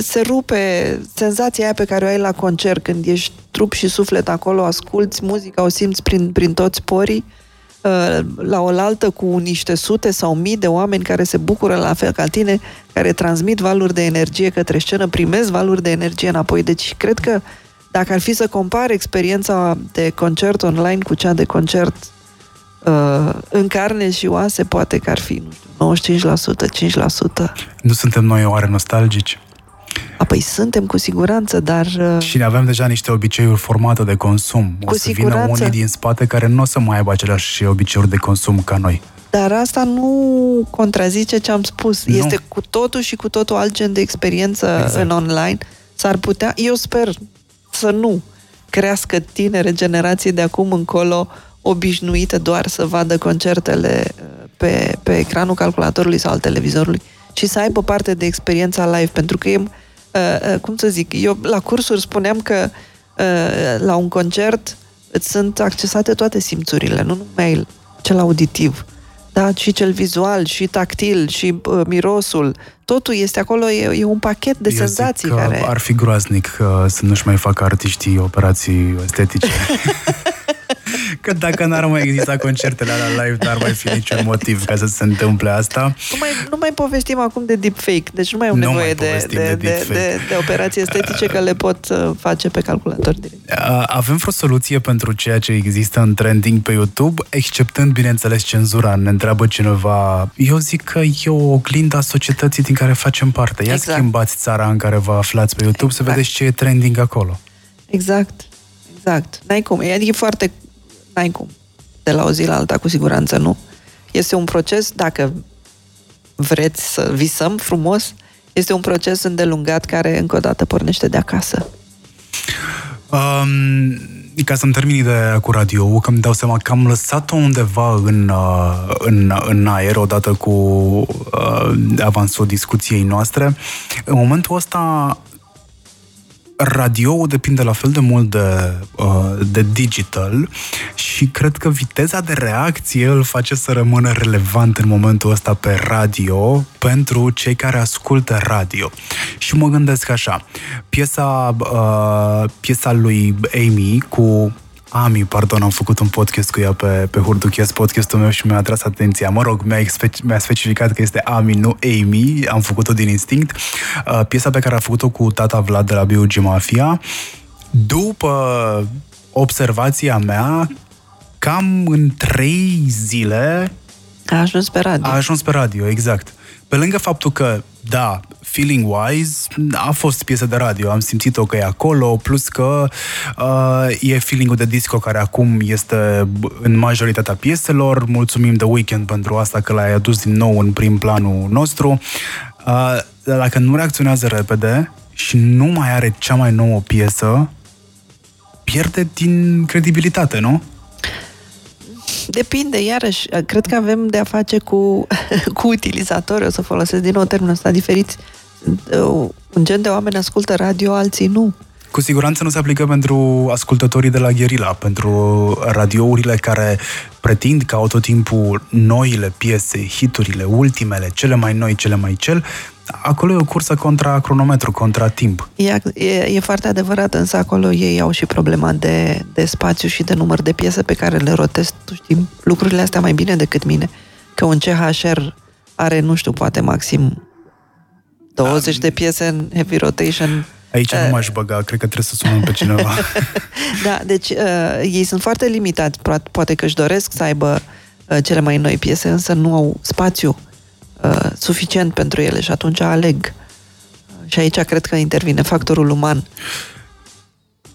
se rupe senzația aia pe care o ai la concert, când ești trup și suflet acolo, asculți muzica, o simți prin, prin toți porii, uh, la oaltă cu niște sute sau mii de oameni care se bucură la fel ca tine, care transmit valuri de energie către scenă, primesc valuri de energie înapoi. Deci cred că dacă ar fi să compar experiența de concert online cu cea de concert uh, în carne și oase, poate că ar fi, nu știu, 95%, 5%. Nu suntem noi oare nostalgici? Apoi suntem cu siguranță, dar uh, Și ne avem deja niște obiceiuri formate de consum. O Cu să vină siguranță. unii din spate care nu o să mai aibă aceleași obiceiuri de consum ca noi. Dar asta nu contrazice ce am spus. Nu. Este cu totul și cu totul alt gen de experiență Exact. exact. în online. S-ar putea, eu sper să nu crească tinere generații de acum încolo obișnuite doar să vadă concertele uh, pe, pe ecranul calculatorului sau al televizorului și să aibă parte de experiența live, pentru că e, uh, uh, cum să zic, eu la cursuri spuneam că uh, la un concert îți sunt accesate toate simțurile, nu numai cel auditiv. Da, și cel vizual, și tactil, și uh, mirosul, totul este acolo, e, e un pachet de Eu zic senzații că care... ar fi groaznic uh, să nu-și mai facă artiștii operații estetice. Că dacă n-ar mai exista concertele alea live, n-ar mai fi niciun motiv ca să se întâmple asta. Nu mai, nu mai povestim acum de deepfake, deci nu mai am Nu nevoie mai de, povestim de, de de, deepfake. de, de operații estetice, că le pot uh, face pe calculator direct. A- Avem vreo soluție pentru ceea ce există în trending pe YouTube, exceptând, bineînțeles, cenzura. Ne întreabă cineva. Eu zic că e o oglindă a societății din care facem parte. Ia Exact. schimbați țara în care vă aflați pe YouTube să Exact. vedeți ce e trending acolo. Exact, exact. N-ai cum. E Adică e foarte... N-ai cum. De la o zi la alta, cu siguranță, nu. Este un proces, dacă vreți să visăm frumos, este un proces îndelungat care, încă o dată, pornește de acasă. Um, ca să-mi termin ideea cu radio, că îmi dau seama că am lăsat-o undeva în, uh, în, în aer odată cu uh, avansul discuției noastre. În momentul ăsta radio depinde la fel de mult de, uh, de digital și cred că viteza de reacție îl face să rămână relevant în momentul ăsta pe radio pentru cei care ascultă radio. Și mă gândesc așa, piesa, uh, piesa lui Amy cu Ami, pardon, am făcut un podcast cu ea pe, pe Hurduchies, podcastul meu și mi-a atras atenția. Mă rog, mi-a, expe- mi-a specificat că este Ami, nu Amy, am făcut-o din instinct. Uh, piesa pe care a făcut-o cu tata Vlad de la B.U.G. Mafia, după observația mea, cam în trei zile A ajuns pe radio. a ajuns pe radio, exact. Pe lângă faptul că, da, feeling-wise, a fost piesă de radio, am simțit-o că e acolo, plus că uh, e feeling-ul de disco care acum este în majoritatea pieselor. Mulțumim de Weekend pentru asta că l-ai adus din nou în prim planul nostru. Uh, dar dacă nu reacționează repede și nu mai are cea mai nouă piesă, pierde din credibilitate, nu? Depinde, iarăși, cred că avem de a face cu, cu utilizatori, o să folosesc din nou termenul ăsta, diferiți. Uh, Un gen de oameni ascultă radio, alții nu. Cu siguranță nu se aplică pentru ascultătorii de la Gherila, pentru radiourile care pretind că au tot timpul noile piese, hiturile, ultimele, cele mai noi, cele mai cel. Acolo e o cursă contra cronometru, contra timp. E, e, e foarte adevărat, însă acolo ei au și problema de, de spațiu și de număr de piese pe care le rotesc. Tu știi lucrurile astea mai bine decât mine. Că un CHR are, nu știu, poate maxim 20 de piese în heavy rotation. Aici Eh. nu m-aș băga, cred că trebuie să sunăm pe cineva. Da, deci uh, ei sunt foarte limitați. Pro- Poate că își doresc să aibă uh, cele mai noi piese, însă nu au spațiu uh, suficient pentru ele și atunci aleg. Uh, Și aici cred că intervine factorul uman.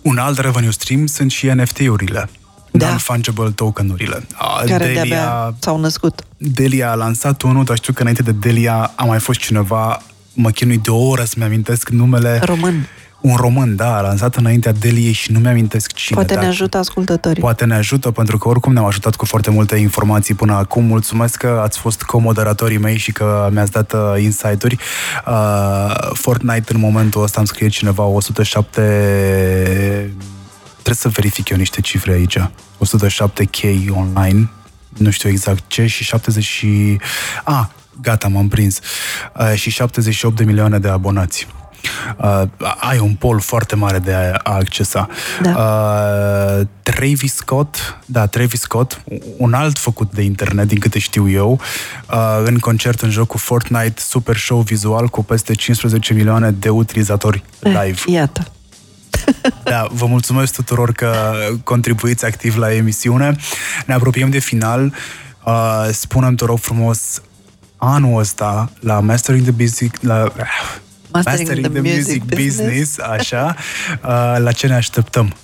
Un alt revenue stream sunt și NFT-urile. Da. Non-fungible token-urile. A, Care de-abia s-au născut. Delia a lansat unul, dar știu că înainte de Delia a mai fost cineva, mă chinui de o oră să-mi amintesc numele. Român. Un român, da, a lansat înaintea Deliei și nu mi-amintesc cine. Poate dar ne ajută ascultătorii. Poate ne ajută, pentru că oricum ne-au ajutat cu foarte multe informații până acum. Mulțumesc că ați fost comoderatorii mei și că mi-ați dat uh, insight-uri. Uh, Fortnite în momentul ăsta îmi scrie cineva 107... Trebuie să verific eu niște cifre aici. 107k online, nu știu exact ce, și 70 și... Ah, gata, m-am prins. Uh, și 78 de milioane de abonați. Uh, ai un pol foarte mare de a, a accesa. Da. Uh, Travis Scott, da, Travis Scott, un alt făcut de internet, din câte știu eu, uh, în concert în jocul Fortnite, super show vizual cu peste 15 milioane de utilizatori live. Iată. Da, vă mulțumesc tuturor că contribuiți activ la emisiune. Ne apropiem de final. Uh, spunem te rog frumos, anul ăsta, la Mastering the Music, la Mastering the Music Business. așa, uh, la ce ne așteptăm?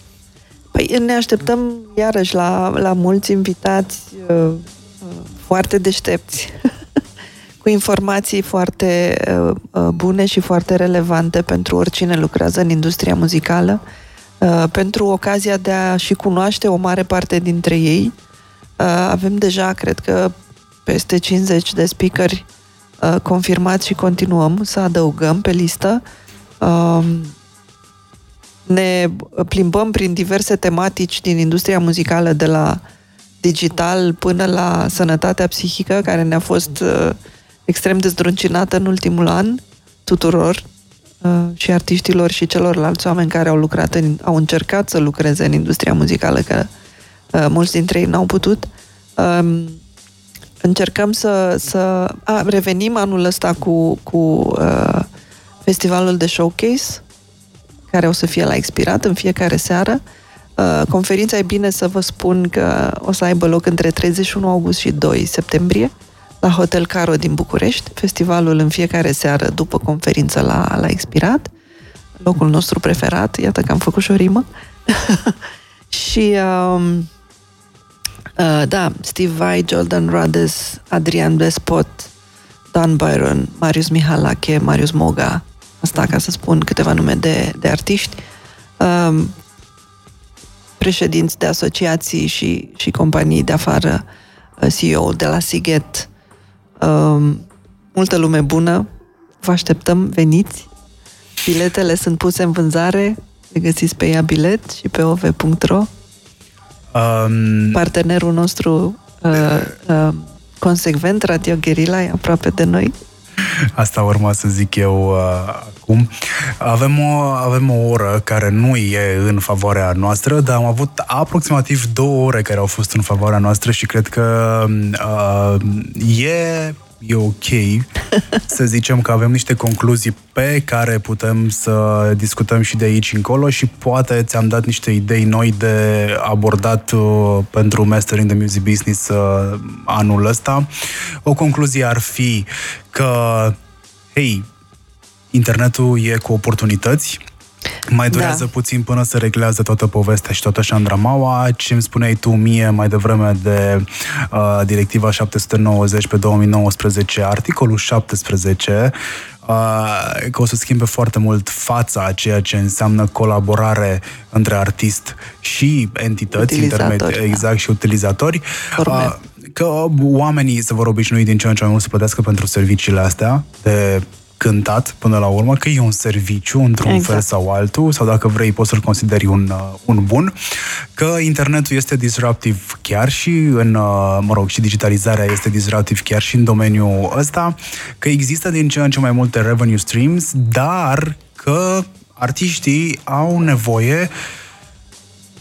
Păi ne așteptăm iarăși la, la mulți invitați uh, uh, foarte deștepți, cu informații foarte uh, uh, bune și foarte relevante pentru oricine lucrează în industria muzicală, uh, pentru ocazia de a și cunoaște o mare parte dintre ei. Uh, avem deja, cred că, peste 50 de speakeri uh, confirmați și continuăm să adăugăm pe listă. Uh, ne plimbăm prin diverse tematici din industria muzicală, de la digital până la sănătatea psihică, care ne-a fost uh, extrem de zdruncinată în ultimul an tuturor uh, și artiștilor și celorlalți oameni care au lucrat, în, au încercat să lucreze în industria muzicală, că Uh, mulți dintre ei n-au putut. Um, încercăm să, să a, revenim anul ăsta cu, cu uh, festivalul de showcase, care o să fie la expirat în fiecare seară. Uh, conferința e bine să vă spun că o să aibă loc între 31 august și 2 septembrie la Hotel Caro din București. Festivalul în fiecare seară după conferință la, la expirat. Locul nostru preferat, iată că am făcut și o rimă. și um, uh, da, Steve Vai, Jordan Rades, Adrian Despot, Dan Byron, Marius Mihalache, Marius Moga, asta ca să spun câteva nume de, de artiști, um, președinți de asociații și, și companii de afară, uh, CEO de la Siget, um, multă lume bună, vă așteptăm, veniți, biletele sunt puse în vânzare, le găsiți pe ea bilet și pe ov.ro. Um... Partenerul nostru uh, uh, consecvent, Radio Guerilla, e aproape de noi. Asta urma să zic eu uh, acum. Avem o, avem o oră care nu e în favoarea noastră, dar am avut aproximativ două ore care au fost în favoarea noastră și cred că uh, e e ok să zicem că avem niște concluzii pe care putem să discutăm și de aici încolo și poate ți-am dat niște idei noi de abordat uh, pentru Mastering the Music Business uh, anul ăsta. O concluzie ar fi că, hei, internetul e cu oportunități, mai durează da. puțin până se reglează toată povestea și toată șandramaua. Ce îmi spuneai tu mie mai devreme de uh, directiva 790 pe 2019, articolul 17, Uh, că o să schimbe foarte mult fața a ceea ce înseamnă colaborare între artist și entități intermedii, da. exact, și utilizatori. Uh, că oamenii se vor obișnui din ce în ce mai mult să plătească pentru serviciile astea de cântat până la urmă, că e un serviciu într-un exact. fel sau altul, sau dacă vrei poți să-l consideri un, uh, un bun, că internetul este disruptiv chiar și în, uh, mă rog, și digitalizarea este disruptiv chiar și în domeniul ăsta, că există din ce în ce mai multe revenue streams, dar că artiștii au nevoie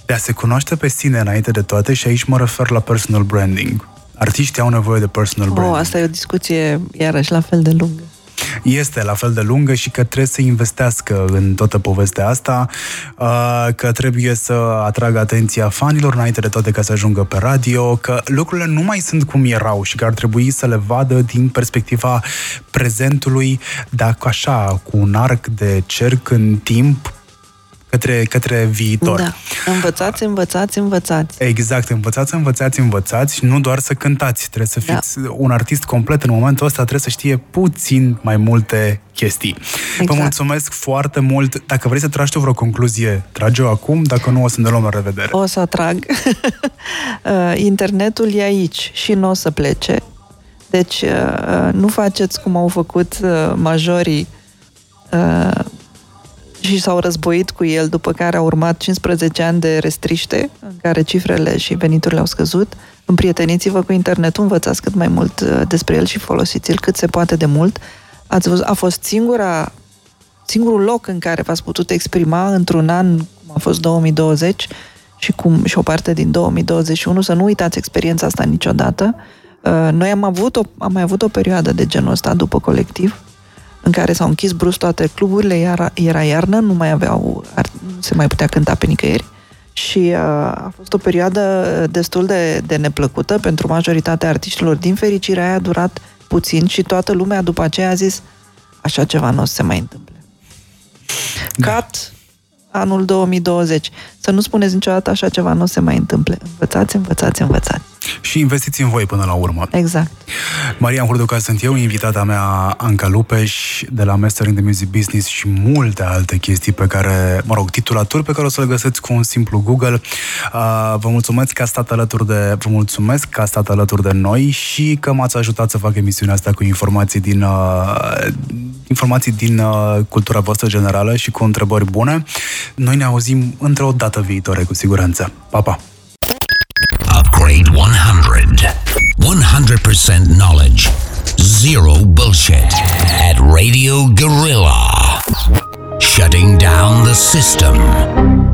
de a se cunoaște pe sine înainte de toate și aici mă refer la personal branding. Artiștii au nevoie de personal oh, branding. asta e o discuție iarăși la fel de lungă este la fel de lungă și că trebuie să investească în toată povestea asta, uh, că trebuie să atragă atenția fanilor înainte de toate ca să ajungă pe radio, că lucrurile nu mai sunt cum erau și că ar trebui să le vadă din perspectiva prezentului, dacă așa, cu un arc de cerc în timp, către, către viitor. Da. Învățați, învățați, învățați. Exact, învățați, învățați, învățați și nu doar să cântați. Trebuie să da. fiți da. un artist complet în momentul ăsta, trebuie să știe puțin mai multe chestii. Exact. Vă mulțumesc foarte mult. Dacă vrei să tragi tu vreo concluzie, trage-o acum, dacă nu o să ne luăm la revedere. O să trag. Uh, internetul e aici și nu o să plece. Deci uh, nu faceți cum au făcut uh, majorii și s-au războit cu el, după care au urmat 15 ani de restriște, în care cifrele și veniturile au scăzut. Împrieteniți-vă cu internetul, învățați cât mai mult uh, despre el și folosiți-l cât se poate de mult. Ați văzut, a fost singura, singurul loc în care v-ați putut exprima într-un an, cum a fost 2020, și, cum, și o parte din 2021, să nu uitați experiența asta niciodată. Uh, noi am avut o, am mai avut o perioadă de genul ăsta după colectiv, în care s-au închis brusc toate cluburile, iar, era iarnă, nu mai aveau, nu se mai putea cânta pe nicăieri. Și uh, a fost o perioadă destul de, de neplăcută pentru majoritatea artiștilor. Din fericire, aia a durat puțin și toată lumea după aceea a zis așa ceva nu o să se mai întâmple. Da. Cat, anul 2020. Să nu spuneți niciodată așa ceva nu o se mai întâmple. Învățați, învățați, învățați și investiți în voi până la urmă. Exact. Maria Hurduca sunt eu, invitata mea Anca Lupeș de la Mastering the Music Business și multe alte chestii pe care, mă rog, titulaturi pe care o să le găsiți cu un simplu Google. Uh, vă mulțumesc că a stat alături de, vă mulțumesc că a stat alături de noi și că m-ați ajutat să fac emisiunea asta cu informații din uh, informații din uh, cultura voastră generală și cu întrebări bune. Noi ne auzim într-o dată viitoare, cu siguranță. Pa, pa! Upgrade 100. 100% knowledge. Zero bullshit. At Radio Gorilla. Shutting down the system.